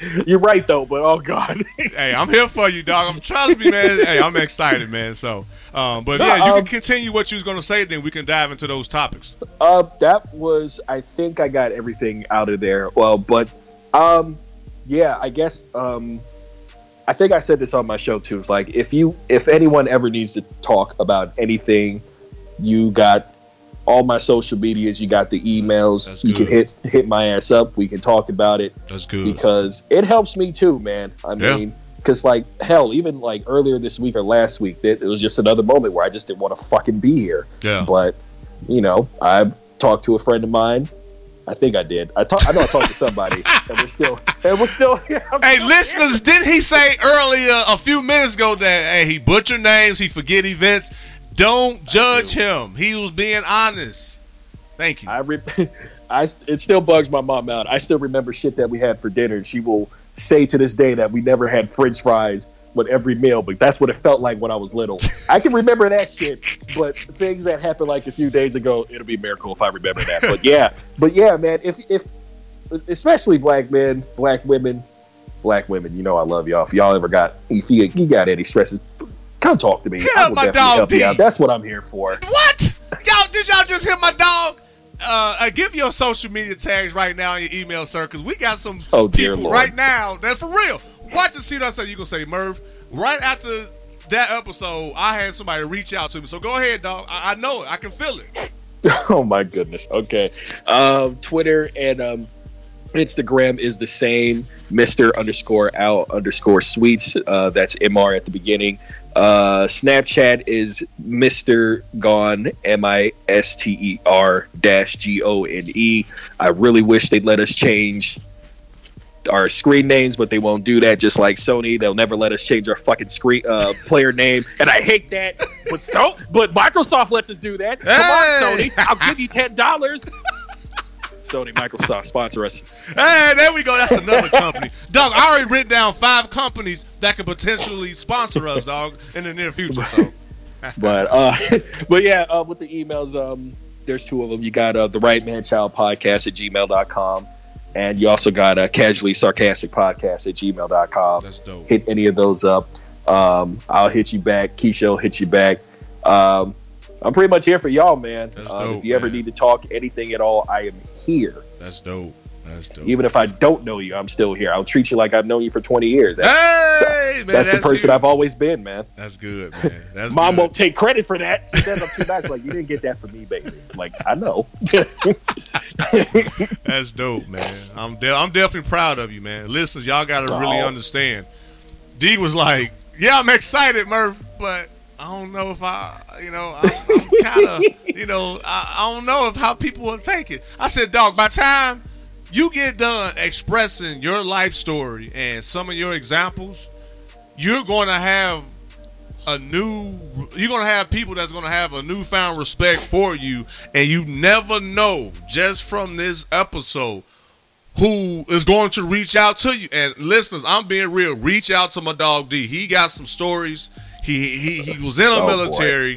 You're right though, but oh God. hey, I'm here for you, dog. I'm trust me, man. Hey, I'm excited, man. So, um, but yeah, you um, can continue what you was going to say. Then we can dive into those topics. Uh, that was. I think I got everything out of there. Well, but um, yeah, I guess um, I think I said this on my show too. It's like if you, if anyone ever needs to talk about anything, you got all my social medias. You got the emails. That's you can hit hit my ass up. We can talk about it That's good. because it helps me too, man. I Yeah. mean, because like hell, even like earlier this week or last week, it, it was just another moment where I just didn't want to fucking be here. Yeah. But you know, I talked to a friend of mine. I think I did. I talk, I know I talked to somebody, and we're still, and we're still. Hey, still- listeners, didn't he say earlier a few minutes ago that hey, he butchered names, he forget events? Don't judge him. He was being honest. Thank you. I, re- I, it still bugs my mom out. I still remember shit that we had for dinner, and she will say to this day that we never had French fries with every meal, but that's what it felt like when I was little. I can remember that shit, but things that happened like a few days ago, it'll be a miracle if I remember that. But yeah, but yeah, man, if if especially black men, black women, black women, you know I love y'all. If y'all ever got if you, you got any stresses, come talk to me. Hit up my dog, D. That's what I'm here for. What? Y'all did y'all just hit my dog? Uh, uh, give your social media tags right now in your email, sir, because we got some Oh, people Lord. right now that for real. Watch and see what I say. You gonna say, Murph? Right after that episode, I had somebody reach out to me. So go ahead, dog. I, I know it. I can feel it. oh my goodness. Okay. Um, Twitter and um, Instagram is the same. Mister underscore out underscore sweets. Uh, that's Mr at the beginning. Uh, Snapchat is Mister Gone M I S T E R dash G O N E. I really wish they'd let us change our screen names, but they won't do that. Just like Sony, they'll never let us change our fucking screen uh, player name, and I hate that. But so, but Microsoft lets us do that. Come on, Sony, I'll give you ten dollars. Sony, Microsoft sponsor us. Hey, there we go. That's another company. Dog, I already written down five companies that could potentially sponsor us, dog, in the near future. So But uh, but yeah, uh, with the emails, um, there's two of them. You got uh, the Right Man Child podcast at gmail.com. And you also got a casually sarcastic podcast at gmail.com. That's dope. Hit any of those up. Um, I'll hit you back. Keisha will hit you back. Um, I'm pretty much here for y'all, man. That's Um, if you ever need to talk anything at all, I am here. That's dope. That's dope. Even if I don't know you, I'm still here. I'll treat you like I've known you for 20 years. That's, hey, man, that's the person you. I've always been, man. That's good, man. That's Mom good. won't take credit for that. She says I'm too nice. Like you didn't get that from me, baby. Like I know. That's dope, man. I'm de- I'm definitely proud of you, man. Listeners, y'all got to really Oh. understand. D was like, "Yeah, I'm excited, Murph, but I don't know if I, you know, I'm, I'm kind of, you know, I, I don't know if how people will take it." I said, "Dog, by time you get done expressing your life story and some of your examples, you're going to have a new you're gonna have people that's gonna have a newfound respect for you and you never know just from this episode who is going to reach out to you and listeners i'm being real reach out to my dog d he got some stories he he, he was in the Oh, boy. military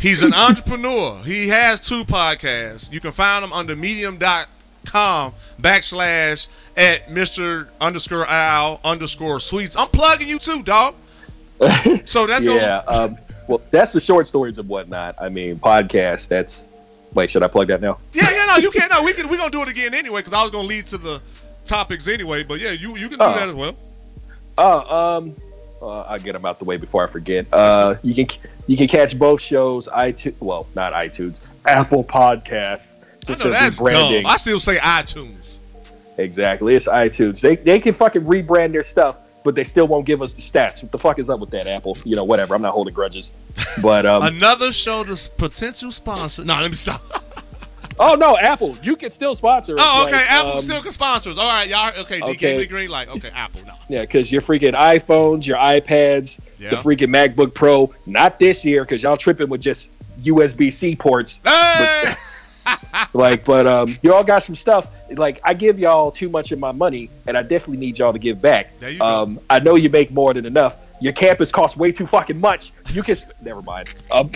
he's an entrepreneur he has two podcasts you can find him under medium.com backslash at mr underscore al underscore sweets i'm plugging you too dog so that's yeah. gonna Um, well, that's the short stories and whatnot. I mean, podcast. That's. Wait, should I plug that now? Yeah, yeah, no, you can't. No, we can. We're gonna do it again anyway because I was gonna lead to the topics anyway. But yeah, you you can do Oh. that as well. Oh, um, uh, I'll get them out the way before I forget. Uh, you can you can catch both shows. iTunes. Well, not iTunes. Apple Podcasts. I know that's rebranding. dumb. I still say iTunes. Exactly. It's iTunes. They they can fucking rebrand their stuff, but they still won't give us the stats. What the fuck is up with that, Apple? You know, whatever. I'm not holding grudges. But um, Another show to potential sponsor. No, let me stop. oh no, Apple, you can still sponsor. Oh, okay. like, Apple um, still can sponsors. All right, y'all. Okay, Okay. gave me green light. Okay, Apple. No. Yeah, because your freaking iPhones, your iPads, Yeah. the freaking MacBook Pro. Not this year, because y'all tripping with just USB C ports. Hey! Like, but um, you all got some stuff. Like, I give y'all too much of my money, and I definitely need y'all to give back. There you go. um, I know you make more than enough. Your campus costs way too fucking much. You can. Never mind. Um,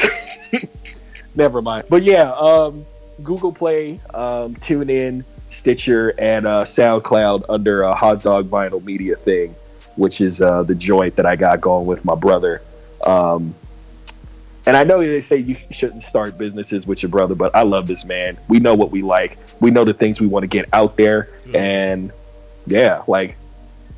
never mind. But yeah, um, Google Play, um, tune in, Stitcher, and uh, SoundCloud under a Hot Dog Vinyl Media thing, which is uh, the joint that I got going with my brother. Um, and I know they say you shouldn't start businesses with your brother, but I love this man. We know what we like. We know the things we want to get out there, and yeah, like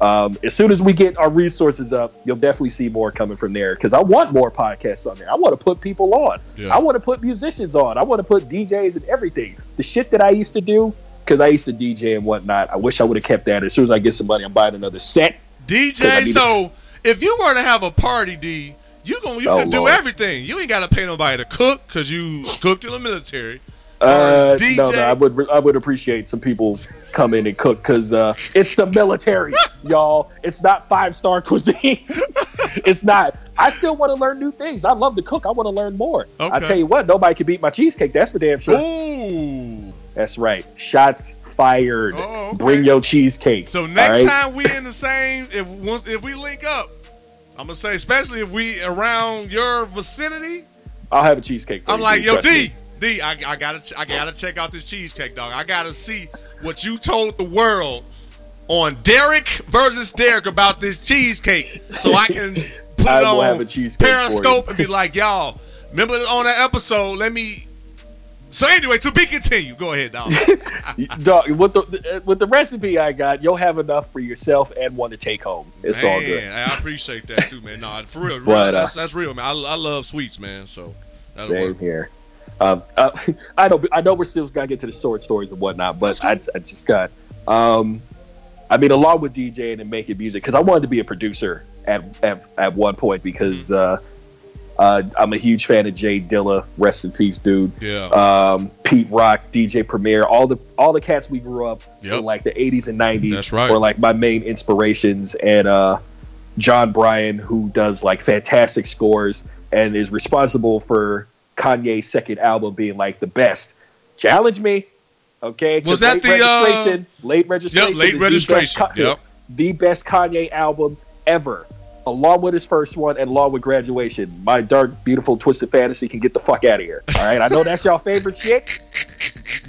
um, as soon as we get our resources up, you'll definitely see more coming from there. Because I want more podcasts on there. I want to put people on. Yeah. I want to put musicians on. I want to put DJs and everything. The shit that I used to do, because I used to DJ and whatnot. I wish I would have kept that. As soon as I get some money, I'm buying another set. DJ. So if you were to have a party, D, you going you Oh, can do everything. You ain't got to pay nobody to cook because you cooked in the military. Uh, no, no, I would I would appreciate some people come in and cook because uh, it's the military, y'all. It's not five star cuisine. it's not. I still want to learn new things. I love to cook. I want to learn more. I tell you what, nobody can beat my cheesecake. That's for damn sure. Ooh. That's right. Shots fired. Oh, okay. Bring your cheesecake. So next right? time we in the same, if once if we link up, I'm gonna say, especially if we around your vicinity, I'll have a cheesecake. For I'm you, like, yo, D. me. D, I, I gotta, I gotta check out this cheesecake, dog. I gotta see what you told the world on Derek versus Derek about this cheesecake, so I can put I it on Periscope and be like, y'all, remember on that episode? Let me. So anyway, to be continued. Go ahead, dog. Dog, with the with the recipe I got, you'll have enough for yourself and one to take home. It's all good. I appreciate that too, man. No, for real, real uh, that's, that's real, man. I, I love sweets, man. So Same work. here. Um, uh, I know. I know we're still gonna get to the sword stories and whatnot, but I, I just got. Um, I mean, along with DJing and making music, because I wanted to be a producer at at, at one point because uh, uh, I'm a huge fan of Jay Dilla. Rest in peace, dude. Yeah. Um, Pete Rock, DJ Premier, all the all the cats we grew up Yep. in like the 80s and 90s That's right. were like my main inspirations. And uh, Jon Brion, who does like fantastic scores and is responsible for Kanye's second album being like the best. Challenge me, okay? Was that the, uh, late registration. Yep, late is the best registration. Yep. the best Kanye album ever. along with his first one and along with graduation, my dark, beautiful, twisted fantasy can get the fuck out of here. All right, I know that's y'all favorite shit.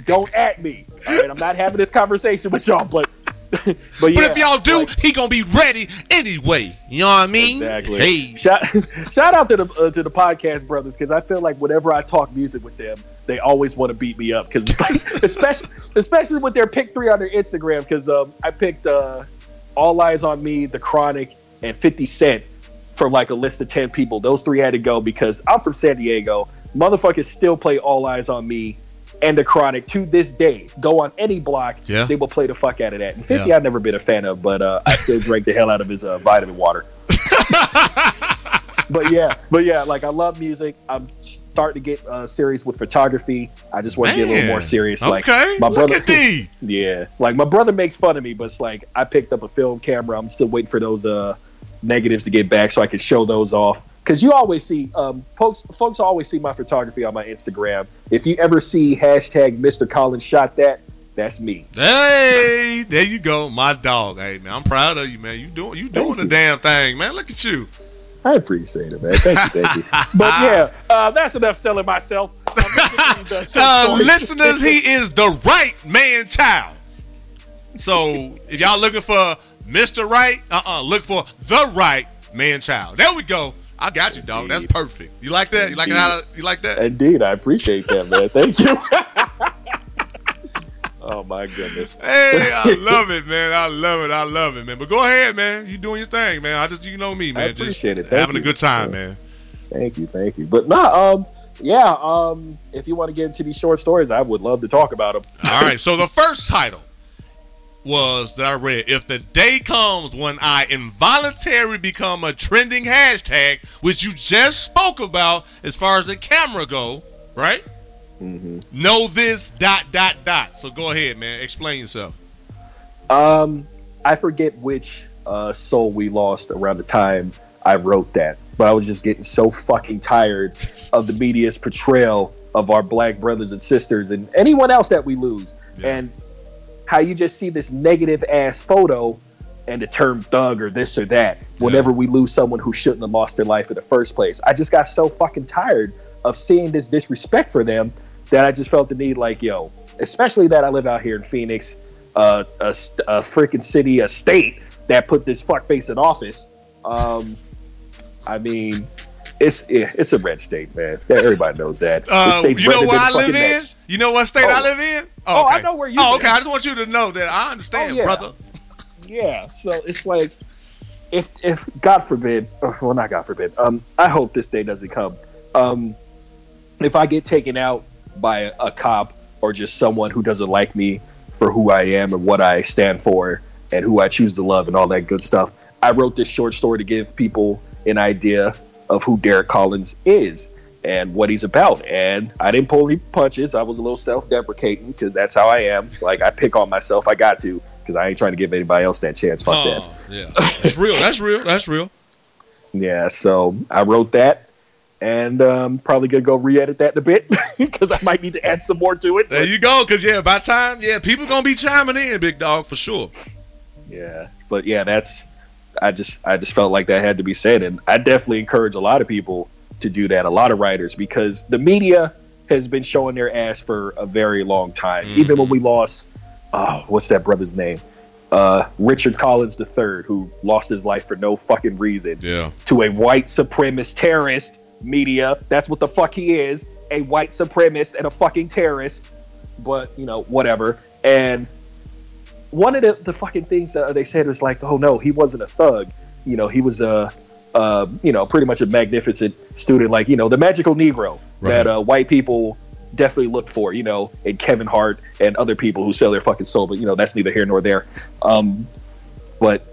Don't at me. All right, I'm not having this conversation with y'all, but but, yeah, but if y'all do, like, he gonna be ready anyway. You know what I mean? Exactly. Hey, Shout, shout out to the uh, to the podcast brothers because I feel like whenever I talk music with them, they always want to beat me up because like, especially especially with their pick three on their Instagram because um, I picked uh, All Eyez on Me, The Chronic, and Fifty Cent from like a list of ten people. Those three had to go because I'm from San Diego. Motherfuckers still play All Eyez on Me. And the Chronic to this day, go on any block, Yeah. they will play the fuck out of that. And 50, Yeah. I've never been a fan of, but uh, I still drank the hell out of his uh, vitamin water but yeah, but yeah, like I love music. I'm starting to get uh, serious with photography. I just want to get a little more serious. Like Okay, my brother, yeah, like my brother makes fun of me, but it's like I picked up a film camera. I'm still waiting for those uh negatives to get back so I can show those off. Because you always see, um, folks, folks always see my photography on my Instagram. If you ever see hashtag Mr. Collins shot that, that's me. Hey, there you go, my dog. Hey man, I'm proud of you, man. You doing you doing the you. damn thing, man. Look at you. I appreciate it, man. Thank you, thank you. But yeah, uh, that's enough selling myself. Uh, let's get to these, uh, Uh, listeners, he is the right man child. So if y'all looking for Mr. Right, uh-uh, look for the right man child. There we go. I got you, dog. That's perfect. You like that? You like it how you like that? Indeed, I appreciate that, man. Thank you. oh my goodness. Hey, I love it, man. I love it. I love it, man. But go ahead, man. You doing your thing, man. I just you know me, man. appreciate just it. Thank having a good time, man. Thank you, thank you. But nah, um, yeah, um, if you want to get into these short stories, I would love to talk about them. All right. So the first title was that I read: "If the day comes when I involuntarily become a trending hashtag," which you just spoke about as far as the camera go, right? Mm-hmm. Know this dot dot dot. So go ahead, man. Explain yourself. Um, I forget which uh, soul we lost around the time I wrote that, but I was just getting so fucking tired of the media's portrayal of our black brothers and sisters and anyone else that we lose, Yeah. and how you just see this negative ass photo and the term thug or this or that whenever we lose someone who shouldn't have lost their life in the first place. I just got so fucking tired of seeing this disrespect for them that I just felt the need, like, yo, especially that I live out here in Phoenix, uh, a, a freaking city, a state that put this fuckface in office. Um, I mean, it's yeah, it's a red state, man. Everybody knows that. Uh, you know where I live in? Mex. You know what state I Oh. live in? Oh, I know where you Oh, live. okay. I just want you to know that I understand, Oh, yeah. brother. Yeah, so it's like if if God forbid, uh, well not God forbid, um, I hope this day doesn't come. Um, if I get taken out by a, a cop or just someone who doesn't like me for who I am and what I stand for and who I choose to love and all that good stuff, I wrote this short story to give people an idea of who Derek Collins is and what he's about. And I didn't pull any punches. I was a little self-deprecating because that's how I am. Like I pick on myself. I got to because I ain't trying to give anybody else that chance. Fuck that. Oh, yeah. That's real. That's real. That's real. Yeah, so I wrote that, and um, probably gonna go re-edit that in a bit because I might need to add some more to it. There you go. Cause yeah, by time, yeah, people gonna be chiming in, big dog, for sure. yeah, but yeah, that's I just I just felt like that had to be said, and I definitely encourage a lot of people to do that. A lot of writers because the media has been showing their ass for a very long time. Even when we lost, oh, what's that brother's name? Uh, Richard Collins III, who lost his life for no fucking reason. Yeah. to a white supremacist terrorist media. That's what the fuck he is. A white supremacist and a fucking terrorist. But, you know, whatever. And one of the, the fucking things that they said was like, oh no, he wasn't a thug. You know, he was a, uh, you know, pretty much a magnificent student, like, you know, the magical Negro that uh, white people definitely look for, you know, and Kevin Hart and other people who sell their fucking soul. But, you know, that's neither here nor there. Um, but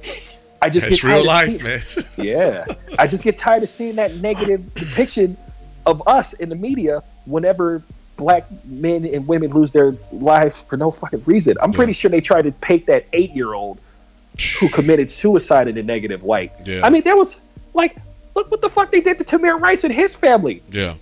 I just It's get tired real of life, seeing- man. yeah. I just get tired of seeing that negative depiction of us in the media whenever black men and women lose their lives for no fucking reason. I'm pretty sure they tried to paint that eight year old who committed suicide in a negative light. Yeah. I mean, there was like, look what the fuck they did to Tamir Rice and his family. yeah.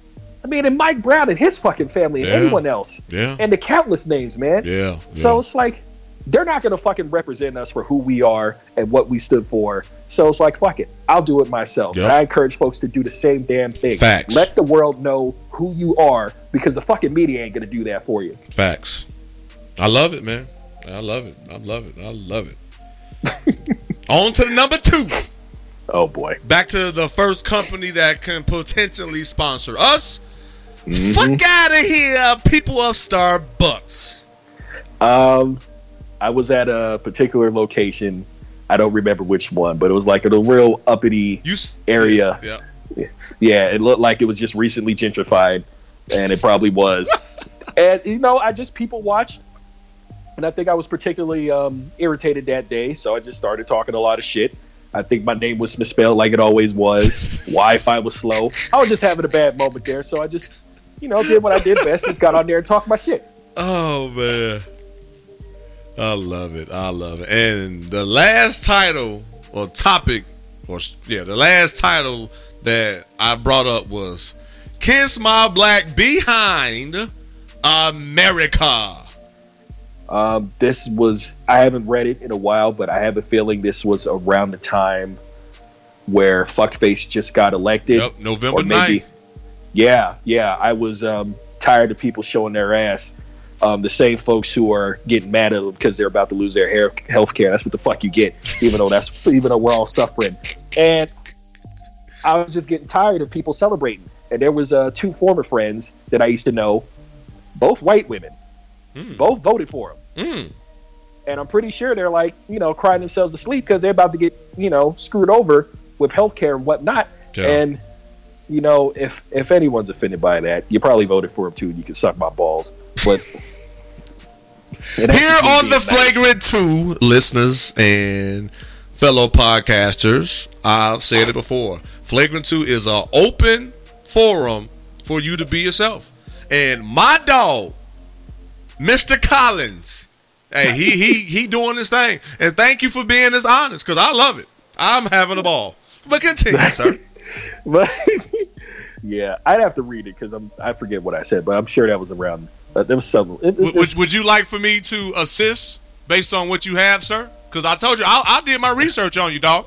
I mean, and Mike Brown and his fucking family and Yeah. anyone else. Yeah. And the countless names, man. Yeah. So it's like they're not going to fucking represent us for who we are and what we stood for So it's like, fuck it, I'll do it myself. Yep. And I encourage folks to do the same damn thing. Facts. Let the world know who you are because the fucking media ain't gonna do that for you. Facts. I love it, man. I love it. I love it. I love it. On to the number two. Oh boy. Back to the first company that can potentially sponsor us. Mm-hmm. Fuck out of here, people of Starbucks. Um, I was at a particular location. I don't remember which one, but it was like in a real uppity s- area. Yeah. Yeah, it looked like it was just recently gentrified, and it probably was. and you know, I just people watched, and I think I was particularly um, irritated that day, so I just started talking a lot of shit. I think my name was misspelled like it always was. Wi-Fi was slow. I was just having a bad moment there, so I just, you know, did what I did best. Just got on there and talked my shit. Oh man. I love it. I love it. And the last title or topic or yeah, the last title that I brought up was Kiss My Black Behind America. Um, this was I haven't read it in a while, but I have a feeling this was around the time where Fuckface just got elected. Yep, November Or maybe- 9th. Yeah, yeah. I was um, tired of people showing their ass. Um, the same folks who are getting mad at them because they're about to lose their hair health care. That's what the fuck you get, even though that's even though we're all suffering. And I was just getting tired of people celebrating. And there was uh, two former friends that I used to know, both white women, both voted for him Mm. and I'm pretty sure they're like, you know, crying themselves to sleep because they're about to get, you know, screwed over with health care and whatnot. Yeah. And you know, if if anyone's offended by that, you probably voted for him too. and You can suck my balls, but Here on the. Flagrant 2, listeners and fellow podcasters, I've said it before. Flagrant 2 is an open forum for you to be yourself. And my dog, Mr. Collins, hey, he he he doing his thing. And thank you for being this honest, because I love it. I'm having a ball. But continue, sir. But yeah, I'd have to read it because I'm I forget what I said, but I'm sure that was around. Uh, there was several. It, Would, would, would you like for me to assist based on what you have, sir? Because I told you, I, I did my research on you, dog.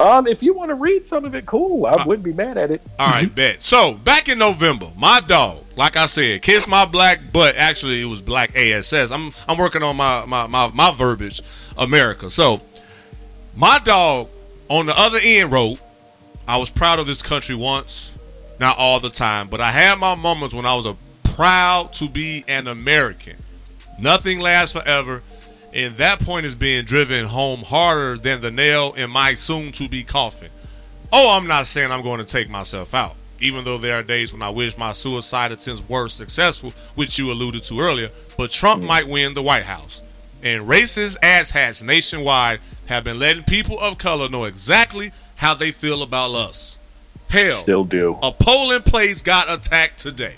um, if you want to read some of it, cool. Uh, I wouldn't be mad at it. All right, bet. So back in November, my dog, like I said, kissed my black butt. Actually, it was black ASS. I'm I'm working on my my my, my verbiage, America. So my dog on the other end wrote, "I was proud of this country once, not all the time, but I had my moments when I was a proud to be an American. Nothing lasts forever." And that point is being driven home harder than the nail in my soon to be coffin. Oh, I'm not saying I'm going to take myself out, even though there are days when I wish my suicide attempts were successful, which you alluded to earlier. But Trump might win the White House. And racist asshats nationwide have been letting people of color know exactly how they feel about us. Hell, Still do. a polling place got attacked today.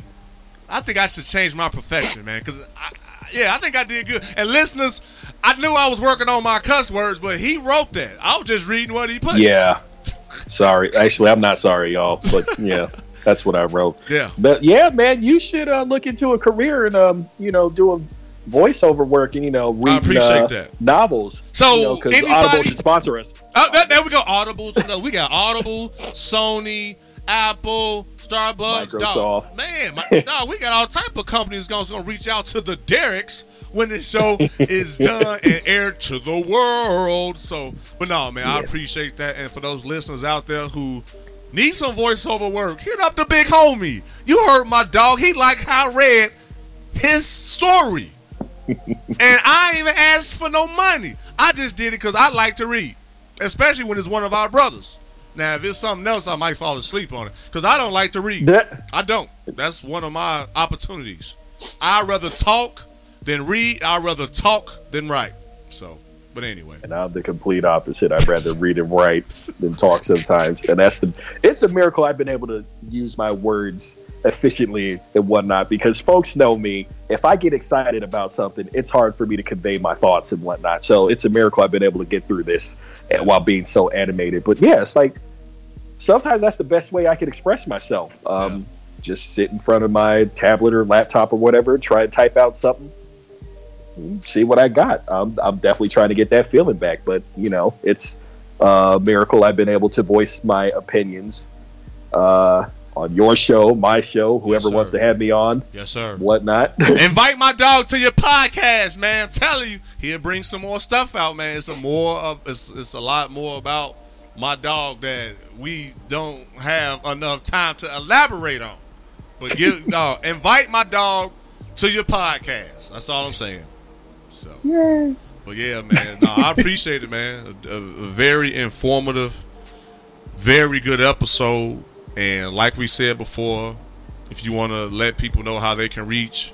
I think I should change my profession, man, because I, I, yeah, I think I did good. And listeners, I knew I was working on my cuss words, but he wrote that. I was just reading what he put. Yeah. sorry. Actually, I'm not sorry, y'all. But yeah, that's what I wrote. Yeah. But yeah, man, you should uh, look into a career and um, you know, doing voiceover work and you know, reading appreciate uh, that. novels. So, you know, anybody- Audible should sponsor us. Oh, there, there we go. Audibles. No, we got Audible, Sony, Apple, Starbucks. Dog. Microsoft. Man, my, dog, we got all type of companies going to reach out to the Dereks when the show is done and aired to the world. So, but no, man, I appreciate that. And for those listeners out there who need some voiceover work, hit up the big homie. You heard my dog. He like how I read his story. And I ain't even asked for no money. I just did it because I like to read, especially when it's one of our brothers. Now, if it's something else, I might fall asleep on it because I don't like to read. That- I don't. That's one of my opportunities. I rather talk than read. I rather talk than write. So, but anyway, And I'm the complete opposite. I'd rather read and write than talk sometimes. And that's the it's a miracle I've been able to use my words efficiently and whatnot because folks know me. If I get excited about something, it's hard for me to convey my thoughts and whatnot. So it's a miracle I've been able to get through this while being so animated. But yeah, it's like sometimes that's the best way I can express myself. Um, Just sit in front of my tablet or laptop or whatever, try to type out something, see what I got. I'm, I'm definitely trying to get that feeling back, but you know, it's a miracle I've been able to voice my opinions uh, on your show, my show, whoever sir. wants to have me on, Yes, sir. whatnot. Invite my dog to your podcast, man. I'm telling you, he'll bring some more stuff out, man. It's a more of it's, it's a lot more about my dog that we don't have enough time to elaborate on. But give dog, invite my dog to your podcast. That's all I'm saying. So yeah. But yeah, man, no, I appreciate it, man. A, a- a very informative, very good episode. And like we said before, if you want to let people know how they can reach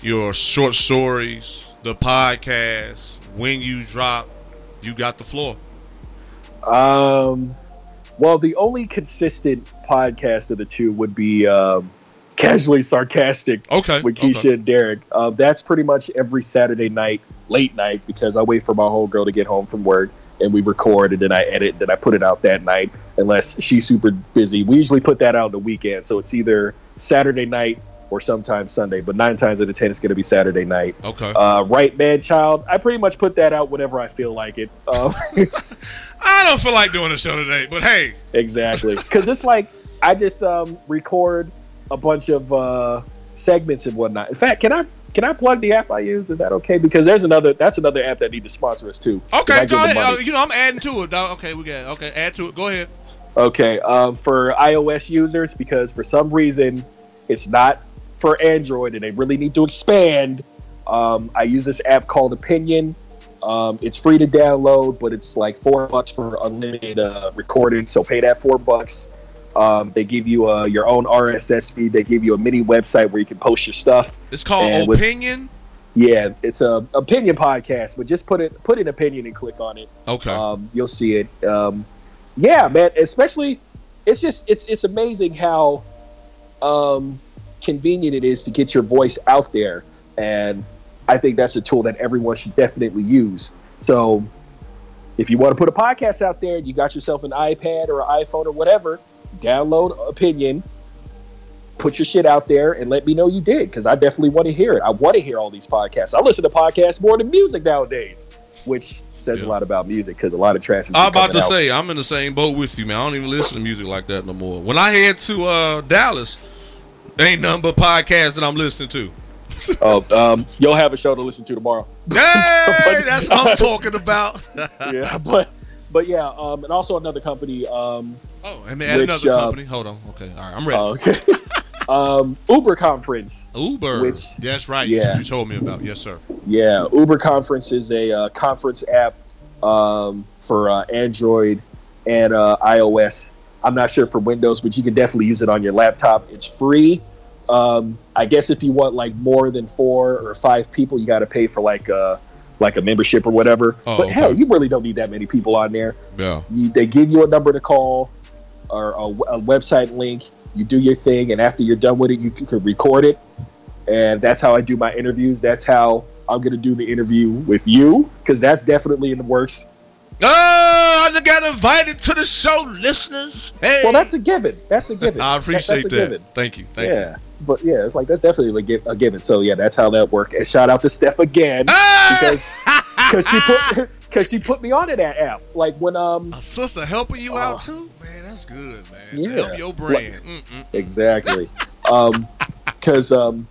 your short stories, the podcast, when you drop, you got the floor. Um, well, the only consistent podcast of the two would be um, Casually Sarcastic Okay. with Keisha okay. and Derek. Uh, that's pretty much every Saturday night, late night, because I wait for my whole girl to get home from work and we record and then I edit, and then I put it out that night, unless she's super busy. We usually put that out on the weekend, so it's either Saturday night or sometimes Sunday, but nine times out of ten, it's going to be Saturday night. Okay. Uh, right, man, child. I pretty much put that out whenever I feel like it. Um, I don't feel like doing a show today, but hey, Exactly, because it's like I just um, record a bunch of uh, segments and whatnot. In fact, can I can I plug the app I use? Is that okay? Because there's another that's another app that need to sponsor us too. Okay, go ahead. Uh, you know, I'm adding to it, dog. Okay, we got okay. Add to it. Go ahead. Okay, um, for iOS users, because for some reason it's not for Android, and they really need to expand. Um, I use this app called Opinion. Um, it's free to download, but it's like four bucks for unlimited uh, recording. So pay that four bucks. Um, they give you uh, your own RSS feed. They give you a mini website where you can post your stuff. It's called And with- Opinion. Yeah, it's a opinion podcast, but just put it put an opinion and click on it. Okay. Um, you'll see it. Um, yeah, man. Especially, it's just it's it's amazing how um, convenient it is to get your voice out there, and I think that's a tool that everyone should definitely use. So, if you want to put a podcast out there, you got yourself an iPad or an iPhone or whatever, download Opinion. Put your shit out there and let me know you did because I definitely want to hear it. I want to hear all these podcasts. I listen to podcasts more than music nowadays, which says Yeah. a lot about music because a lot of trash is. I'm about to out. say I'm in the same boat with you, man. I don't even listen to music like that no more. When I head to uh, Dallas, ain't nothing but podcasts that I'm listening to. Oh, um, you'll have a show to listen to tomorrow. Hey, that's what I'm talking about. yeah, but but yeah, um, and also another company. Um, oh, and add Which, another uh, company. Hold on. Okay, all right, I'm ready. uh, okay. um, UberConference. Uber. which- that's right. yeah. That's what you told me about. Yes, sir. Yeah, UberConference is a uh, conference app um, for uh, Android and uh, iOS. I'm not sure for Windows, but you can definitely use it on your laptop. It's free. Um, I guess if you want like more than four or five people, you got to pay for like a like a membership or whatever. Oh, but hell, you really don't need that many people on there. Yeah. You, they give you a number to call or a, a website link. You do your thing, and after you're done with it, you could record it. And that's how I do my interviews. That's how I'm going to do the interview with you because that's definitely in the works. Oh, I got invited to the show, listeners. Hey. Well, that's a given. That's a given. I appreciate that. Thank you. Thank you. yeah, but yeah, it's like that's definitely a, gi- a given. So yeah, that's how that worked. And shout out to Steph again Ah! because because she put because she put me onto that app. Like when um A sister helping you Oh. out too, man. That's good, man. Yeah. help your brand. Exactly um because um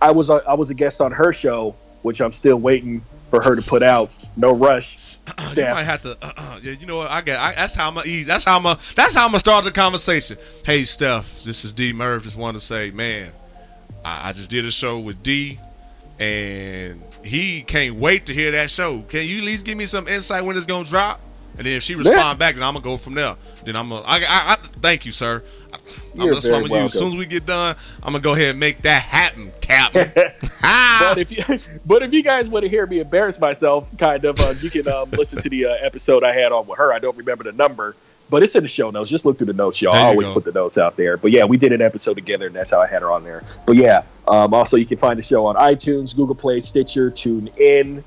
i was a, i was a guest on her show which i'm still waiting for her to put out no rush you might have to. Uh, uh, yeah, you know what? I got. I, that's how I'm gonna. That's how I'm. Gonna, that's how I'm gonna start the conversation. Hey, Steph. This is D. Murph. Just wanted to say, man, I, I just did a show with D, and he can't wait to hear that show. Can you at least give me some insight when it's gonna drop? And then if she respond back, then I'm gonna go from there. Then I'm gonna. I, I, I thank you, sir. I, I'm You're that's what I'm gonna use. As soon as we get done, I'm gonna go ahead and make that happen, Captain. But if you but if you guys want to hear me embarrass myself kind of uh, you can um, listen to the uh, episode i had on with her i don't remember the number but it's in the show notes just look through the notes y'all i always go. put the notes out there but yeah we did an episode together and that's how i had her on there but yeah um, also you can find the show on itunes google play stitcher tune in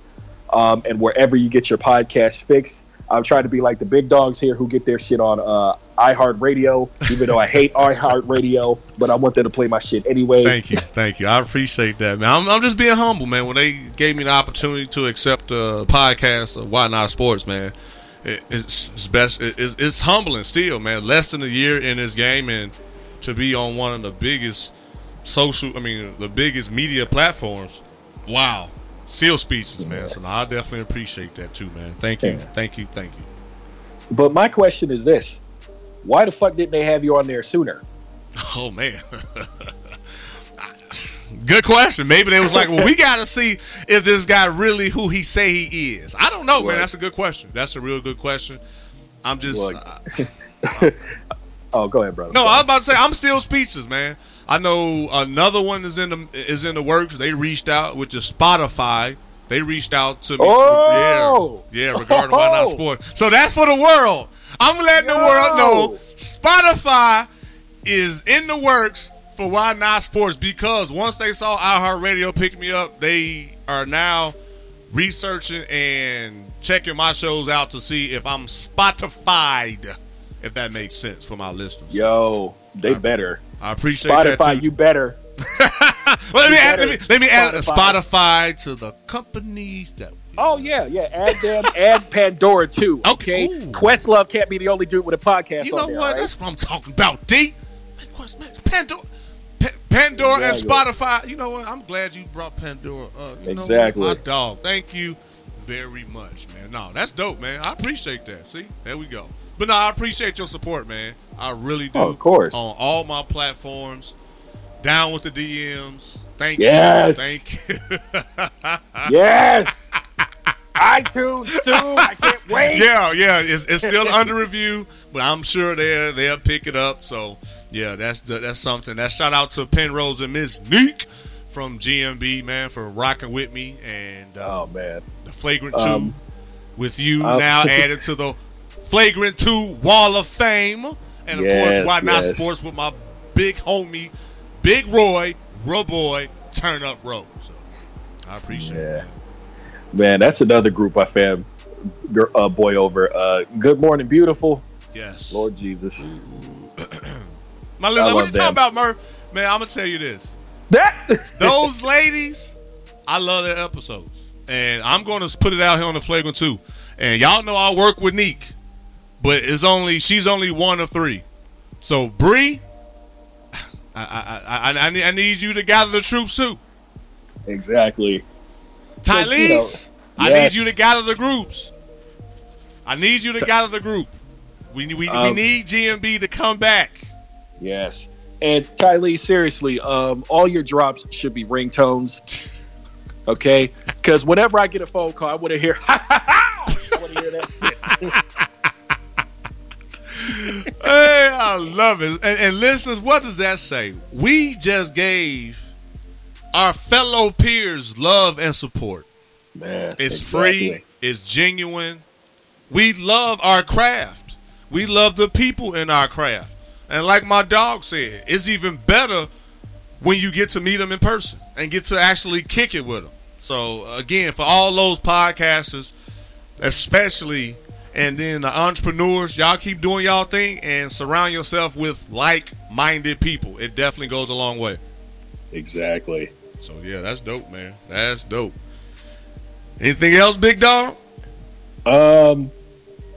um, and wherever you get your podcast fix. I'm trying to be like the big dogs here who get their shit on uh, iHeartRadio, even though I hate iHeartRadio, but I want them to play my shit anyway. Thank you, thank you. I appreciate that, man. I'm, I'm just being humble, man. When they gave me the opportunity to accept a podcast of Why Not Sports, man, it, it's, it's best. It, it's, it's humbling still, man. Less than a year in this game, and to be on one of the biggest social, I mean, the biggest media platforms. Wow, still speeches, man. So no, I definitely appreciate that too, man. Thank you, Yeah. thank you, thank you. But my question is this: Why the fuck didn't they have you on there sooner? Oh man. Good question. Maybe they was like, "Well, we got to see if this guy really who he say he is." I don't know, man. That's a good question. That's a real good question. I'm just uh, Oh, go ahead, brother. no. I was about to say I'm still speechless, man. I know another one is in the is in the works. They reached out which is Spotify. They reached out to me. Oh! yeah, yeah. Regarding why not Oh! sports. So that's for the world. I'm letting the world know Spotify is in the works for Why Not Sports because once they saw iHeartRadio pick me up, they are now researching and checking my shows out to see if I'm Spotified, if that makes sense for my listeners. Yo, they better. I appreciate that. Spotify, you better. Well, let me add, let me, let me add Spotify. Spotify to the companies that. Oh yeah, yeah. Add them. add Pandora too. Okay. Okay. Ooh. Questlove can't be the only dude with a podcast. You know there, what? right? That's what I'm talking about, D. Man, what's- man, Pandora, Pa- and Spotify. You know what? I'm glad you brought Pandora up. You know Exactly. My dog. Thank you very much, man. No, that's dope, man. I appreciate that. See, there we go. But no, I appreciate your support, man. I really do. Oh, of course. On all my platforms. Down with the DMs. Thank you. Yes. Thank you. Yes. iTunes soon. I can't wait. yeah, yeah, it's, it's still under review, but I'm sure they'll they'll pick it up. So yeah, that's that's something. That shout out to Penrose and Miss Neek from GMB man for rocking with me and uh, Oh man. the Flagrant Two Um, with you uh, now added to the Flagrant Two Wall of Fame, and of Yes, course, why not yes. sports with my big homie, Big Roy, Ro Boy, Turn Up Road. So I appreciate it. Yeah. Man. Man, that's another group I fam uh, boy over. Uh, Good morning, beautiful. Yes, Lord Jesus. My listen, what you talking about, Murph? Man, I'm gonna tell you this. That Those ladies, I love their episodes, and I'm gonna put it out here on the flagrant too. And y'all know I work with Neek, but it's only she's only one of three. So Bree, I I, I, I, I need, I need you to gather the troops too. exactly. Tylese, I yes. need you to gather the groups. I need you to gather the group. We we, we Um, need GMB to come back. Yes. And Tylee, seriously, um, all your drops should be ringtones. Okay? Because whenever I get a phone call, I want to hear, ha ha ha! I want to hear that shit. Hey, I love it. And, and listeners, what does that say? We just gave our fellow peers love and support. Man, It's exactly. free, it's genuine. We love our craft. We love the people in our craft. And like my dog said, it's even better when you get to meet them in person and get to actually kick it with them. So again, for all those podcasters, especially and then the entrepreneurs, y'all keep doing y'all thing and surround yourself with like-minded people. It definitely goes a long way. Exactly. So yeah, that's dope, man. That's dope. Anything else, big dog? Um,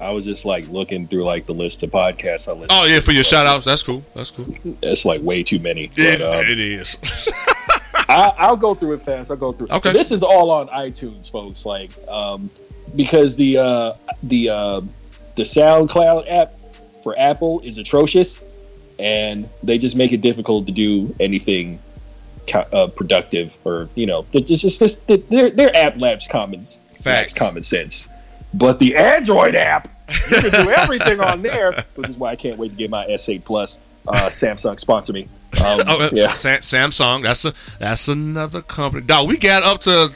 I was just like looking through like the list of podcasts I listen. Oh yeah, for your shout outs. That's cool. That's cool. That's like way too many. Yeah, But, um, it is. I, I'll go through it fast. I'll go through. Okay. This is all on iTunes, folks. Like, um, because the uh, the uh, the SoundCloud app for Apple is atrocious, and they just make it difficult to do anything uh, productive or you know, it's just, it's just their their app lacks common Facts. lacks common sense. But the Android app, you can do everything on there, which is why I can't wait to get my S8 Plus. Uh, Samsung sponsor me. Um, oh, uh, yeah. Sa- Samsung. That's a that's another company. Dog, we got up to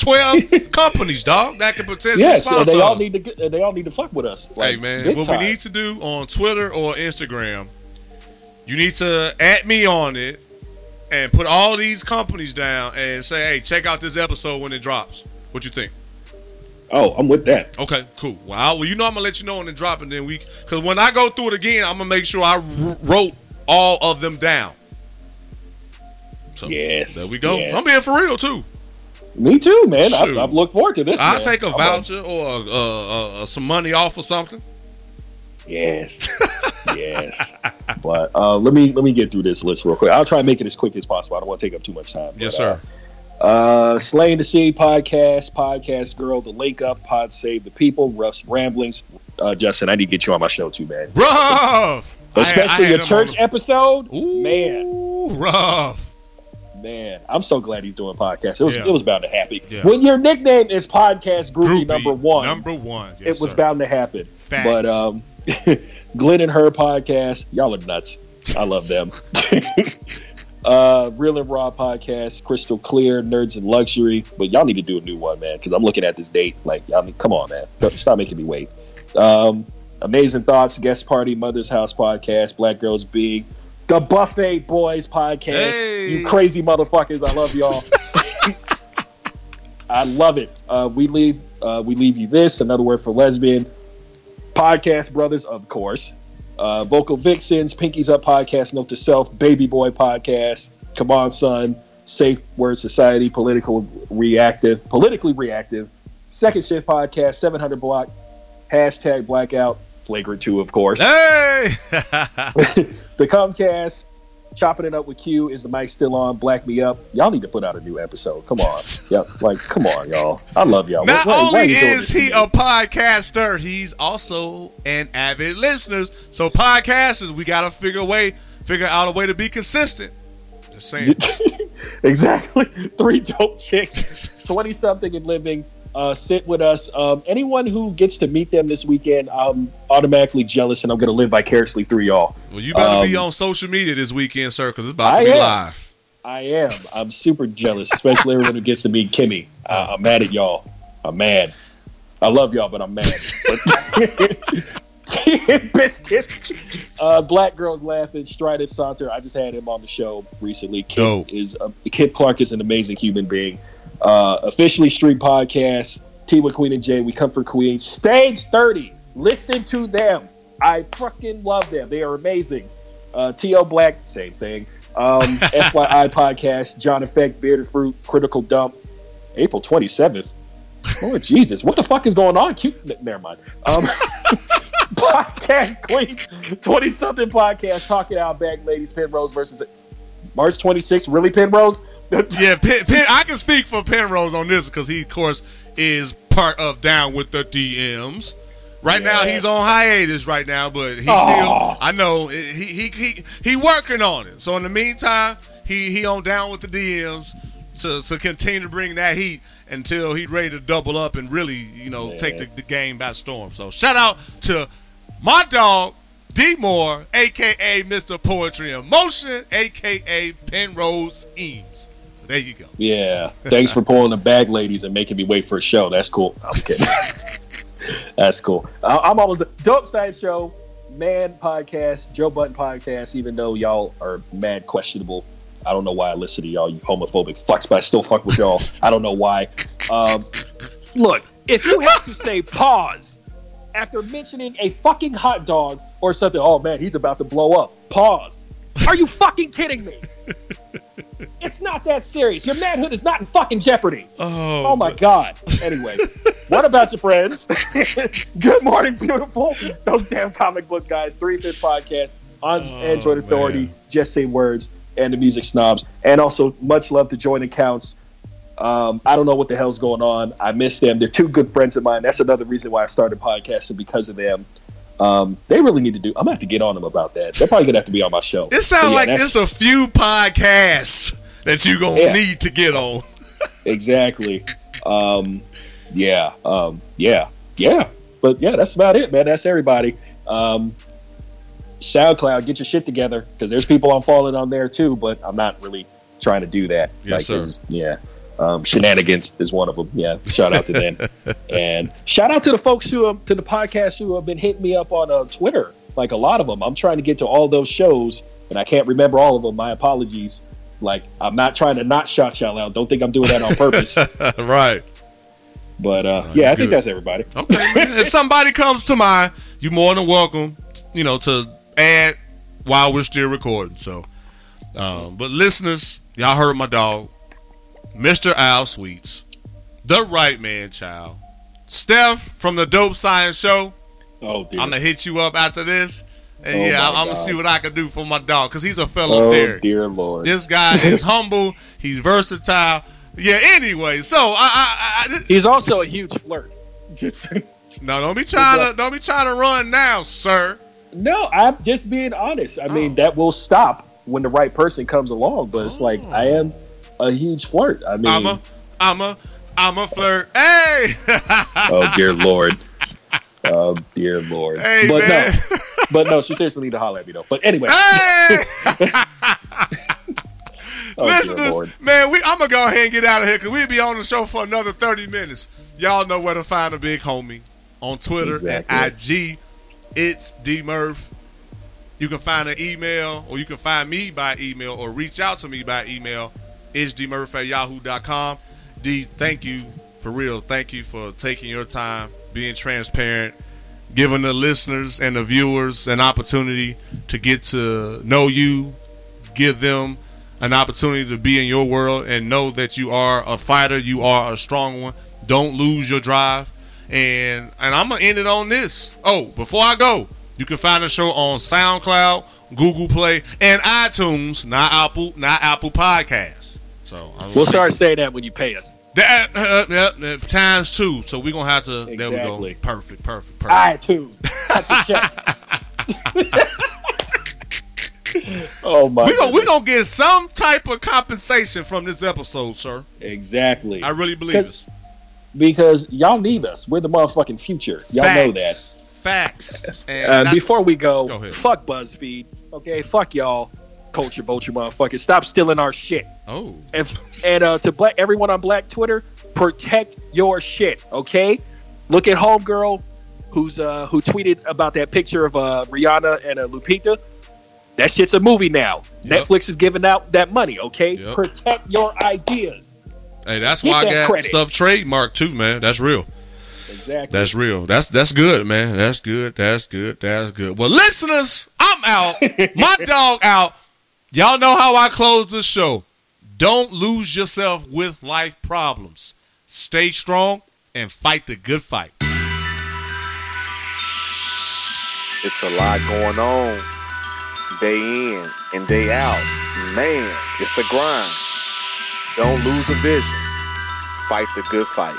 twelve companies, dog, that could potentially Yes, sponsor they all us. need to they all need to fuck with us. Hey man, what time. we need to do on Twitter or Instagram, you need to add me on it and put all these companies down and say, "Hey, check out this episode when it drops." What you think? Oh, I'm with that. Okay, cool. Well, well, you know I'm gonna let you know when it drop, and then we, because when I go through it again, I'm gonna make sure I w- wrote all of them down. So Yes, there we go. yes. I'm being for real too. Me too, man. I've, I've looked forward to this. I'll man. take a voucher or uh, uh, uh, some money off or something. Yes, yes. But uh, let me let me get through this list real quick. I'll try and make it as quick as possible. I don't want to take up too much time. Yes, But, uh, sir. Uh, Slaying the Sea podcast, podcast girl, the Link Up, Pod Save the People, Ruff's Ramblings. Uh, Justin, I need to get you on my show too, man. Rough. Especially I, I your church on episode, Ooh, man, rough. Man. I'm so glad he's doing podcasts. It was Yeah. it was bound to happen. Yeah. When your nickname is podcast groupie, Groupie, number one, Number one. it was sir. bound to happen. Facts. But um, Glenn and her podcast, y'all are nuts. I love them. uh, Real and Raw podcast, Crystal Clear, Nerds and Luxury. But y'all need to do a new one, man, because I'm looking at this date. Like, I mean, come on, man, stop making me wait. Um, Amazing Thoughts, Guest Party, Mother's House podcast, Black Girls Big, the Buffet Boys podcast. Hey. You crazy motherfuckers, I love y'all. I love it. Uh, we leave uh, we leave you this another word for lesbian podcast brothers, of course. Uh, Vocal Vixens, Pinkies Up podcast, Note to Self, Baby Boy podcast, Come On Son, Safe Word Society, Political Reactive, Politically Reactive, Second Shift podcast, 700 Block, hashtag Blackout, Flagrant 2, of course. Hey. the Comcast, chopping it up with Q. Is the mic still on? Black me up. Y'all need to put out a new episode. Come on, yeah, like come on, y'all. I love y'all. Not Why- why- why only is he a podcaster, he's also an avid listener. So podcasters, we gotta figure a way, figure out a way to be consistent. Just saying. exactly three dope chicks, twenty something and living. Uh, sit with us. Um, anyone who gets to meet them this weekend, I'm automatically jealous, and I'm going to live vicariously through y'all. Well, you better be Um, on social media this weekend, sir, because it's about to be am. live. I am. I'm super jealous, especially everyone who gets to meet Kimmy. Uh, I'm mad at y'all. I'm mad. I love y'all, but I'm mad. Biscuit. Uh, Black girls laughing. Strident Saunter. I just had him on the show recently. Kid Dope. is uh, Kid Clark is an amazing human being. Uh, officially Street Podcast. Tea with Queen and Jay. We come for Queens. Stage 30. Listen to them. I fucking love them. They are amazing. Uh, T.O. Black, same thing. Um, FYI podcast, John Effect, Bearded Fruit, Critical Dump, April 27th. Oh, Jesus. What the fuck is going on? Cute. Never mind. Um, podcast Queen, 20 something podcast, talking out back, ladies, Penrose versus March 26th. Really, Penrose? Yeah, Pen, Pen, I can speak for Penrose on this because he, of course, is part of Down with the DMs. Right now, he's on hiatus right now, but he still. I know he he he he working on it. So in the meantime, he he on Down with the DMs to to continue to bring that heat until he's ready to double up and really you know take the, the game by storm. So shout out to my dog D Moore, aka Mr. Poetry in Motion, aka Penrose Eames. There you go. Yeah. Thanks for pulling the bag, ladies, and making me wait for a show. That's cool. I'm kidding. That's cool. I- I'm almost a dope side show, man podcast, Joe Budden podcast. Even though y'all are mad questionable, I don't know why I listen to y'all, you homophobic fucks, but I still fuck with y'all. I don't know why. Um, look, if you have to say pause after mentioning a fucking hot dog or something, oh man, he's about to blow up. Pause. Are you fucking kidding me? It's not that serious. Your manhood is not in fucking jeopardy. Oh, Oh my god. Anyway, what about your friends? Good morning, beautiful. Those damn comic book guys. Three Fifth Podcast on Android Authority. man. Just say words and the music snobs. And also, much love to join accounts. Um, I don't know what the hell's going on. I miss them. They're two good friends of mine. That's another reason why I started podcasting because of them. Um, they really need to do. I'm gonna have to get on them about that. They're probably gonna have to be on my show. It sounds yeah, like there's a few podcasts that you gonna Yeah. need to get on. exactly. Um, yeah, um, yeah, yeah. But yeah, that's about it, man. That's everybody. Um, SoundCloud, get your shit together because there's people I'm following on there too. But I'm not really trying to do that. Yes, sir. this is- yeah. Um, shenanigans is one of them. Yeah, shout out to them, and shout out to the folks who have, to the podcast who have been hitting me up on uh, Twitter. Like a lot of them, I'm trying to get to all those shows, and I can't remember all of them. My apologies. Like I'm not trying to not shout y'all out. Don't think I'm doing that on purpose. right. But uh, Oh, yeah, I good. think that's everybody. Okay. if somebody comes to mind, you're more than welcome, you know, to add while we're still recording. So, um, but listeners, y'all heard my dog. Mr. Al Sweets, the right man child, Steph from the Dope Science Show. Oh, dear. I'm gonna hit you up after this, and Oh, yeah, I'm gonna see what I can do for my dog because he's a fellow there. oh, dear Lord. This guy is humble. He's versatile. Yeah. Anyway, so I, I, I He's also a huge flirt. Just no, don't be trying to don't be trying to run now, sir. no, I'm just being honest. I mean, oh. that will stop when the right person comes along. But it's like oh. I am a huge flirt. I mean, I'm a, I'm a, I'm a flirt. Hey, oh dear Lord. Oh dear Lord. hey, but man. no, but no, she seriously need to holler at me though. But anyway, Hey, oh listeners, man, we, I'm gonna go ahead and get out of here because we'll be on the show for another 30 minutes. Y'all know where to find the big homie on Twitter Exactly. and IG. It's D Murph. You can find an email or you can find me by email or reach out to me by email. It's dmurph at yahoo.com. D, thank you for real. Thank you for taking your time, being transparent, giving the listeners and the viewers an opportunity to get to know you, give them an opportunity to be in your world and know that you are a fighter, you are a strong one. Don't lose your drive. And and I'm gonna end it on this. Oh, before I go, you can find the show on SoundCloud, Google Play, and iTunes, not Apple, not Apple Podcasts. So I We'll start saying that when you pay us. that uh, times two. So we're gonna have to. There we go. Perfect. Perfect. Perfect. Right, too. Cut the check. oh my! we gonna we gonna get some type of compensation from this episode, sir. exactly. I really believe this. because y'all need us. We're the motherfucking future. Y'all know that. Facts. And Uh, before we go, Go fuck BuzzFeed. Okay, fuck y'all, culture vulture motherfuckers. Stop stealing our shit. oh, And and uh, to black everyone on Black Twitter, protect your shit. Okay, look at homegirl, who's uh who tweeted about that picture of uh Rihanna and uh, Lupita. That shit's a movie now. Yep. Netflix is giving out that money. Okay, Yep. protect your ideas. hey, that's Get why I got credit. stuff trademarked too, man. That's real. Exactly. That's real. That's that's good, man. That's good. That's good. That's good. Well, listeners, I'm out. My dog out. Y'all know how I close this show. Don't lose yourself with life problems. Stay strong and fight the good fight. It's a lot going on day in and day out. Man, it's a grind. Don't lose the vision. Fight the good fight.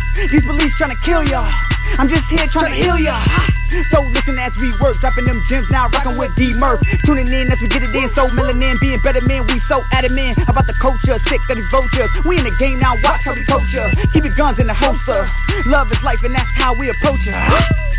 These police trying to kill y'all. I'm just here trying to heal y'all. So listen as we work, dropping them gems now, rocking with D Murph. Tuning in as we get it in, so melanin, being better men, we so adamant about the culture, sick that is vultures. We in the game now, watch how we culture. Keep your guns in the holster. Love is life, and that's how we approach it.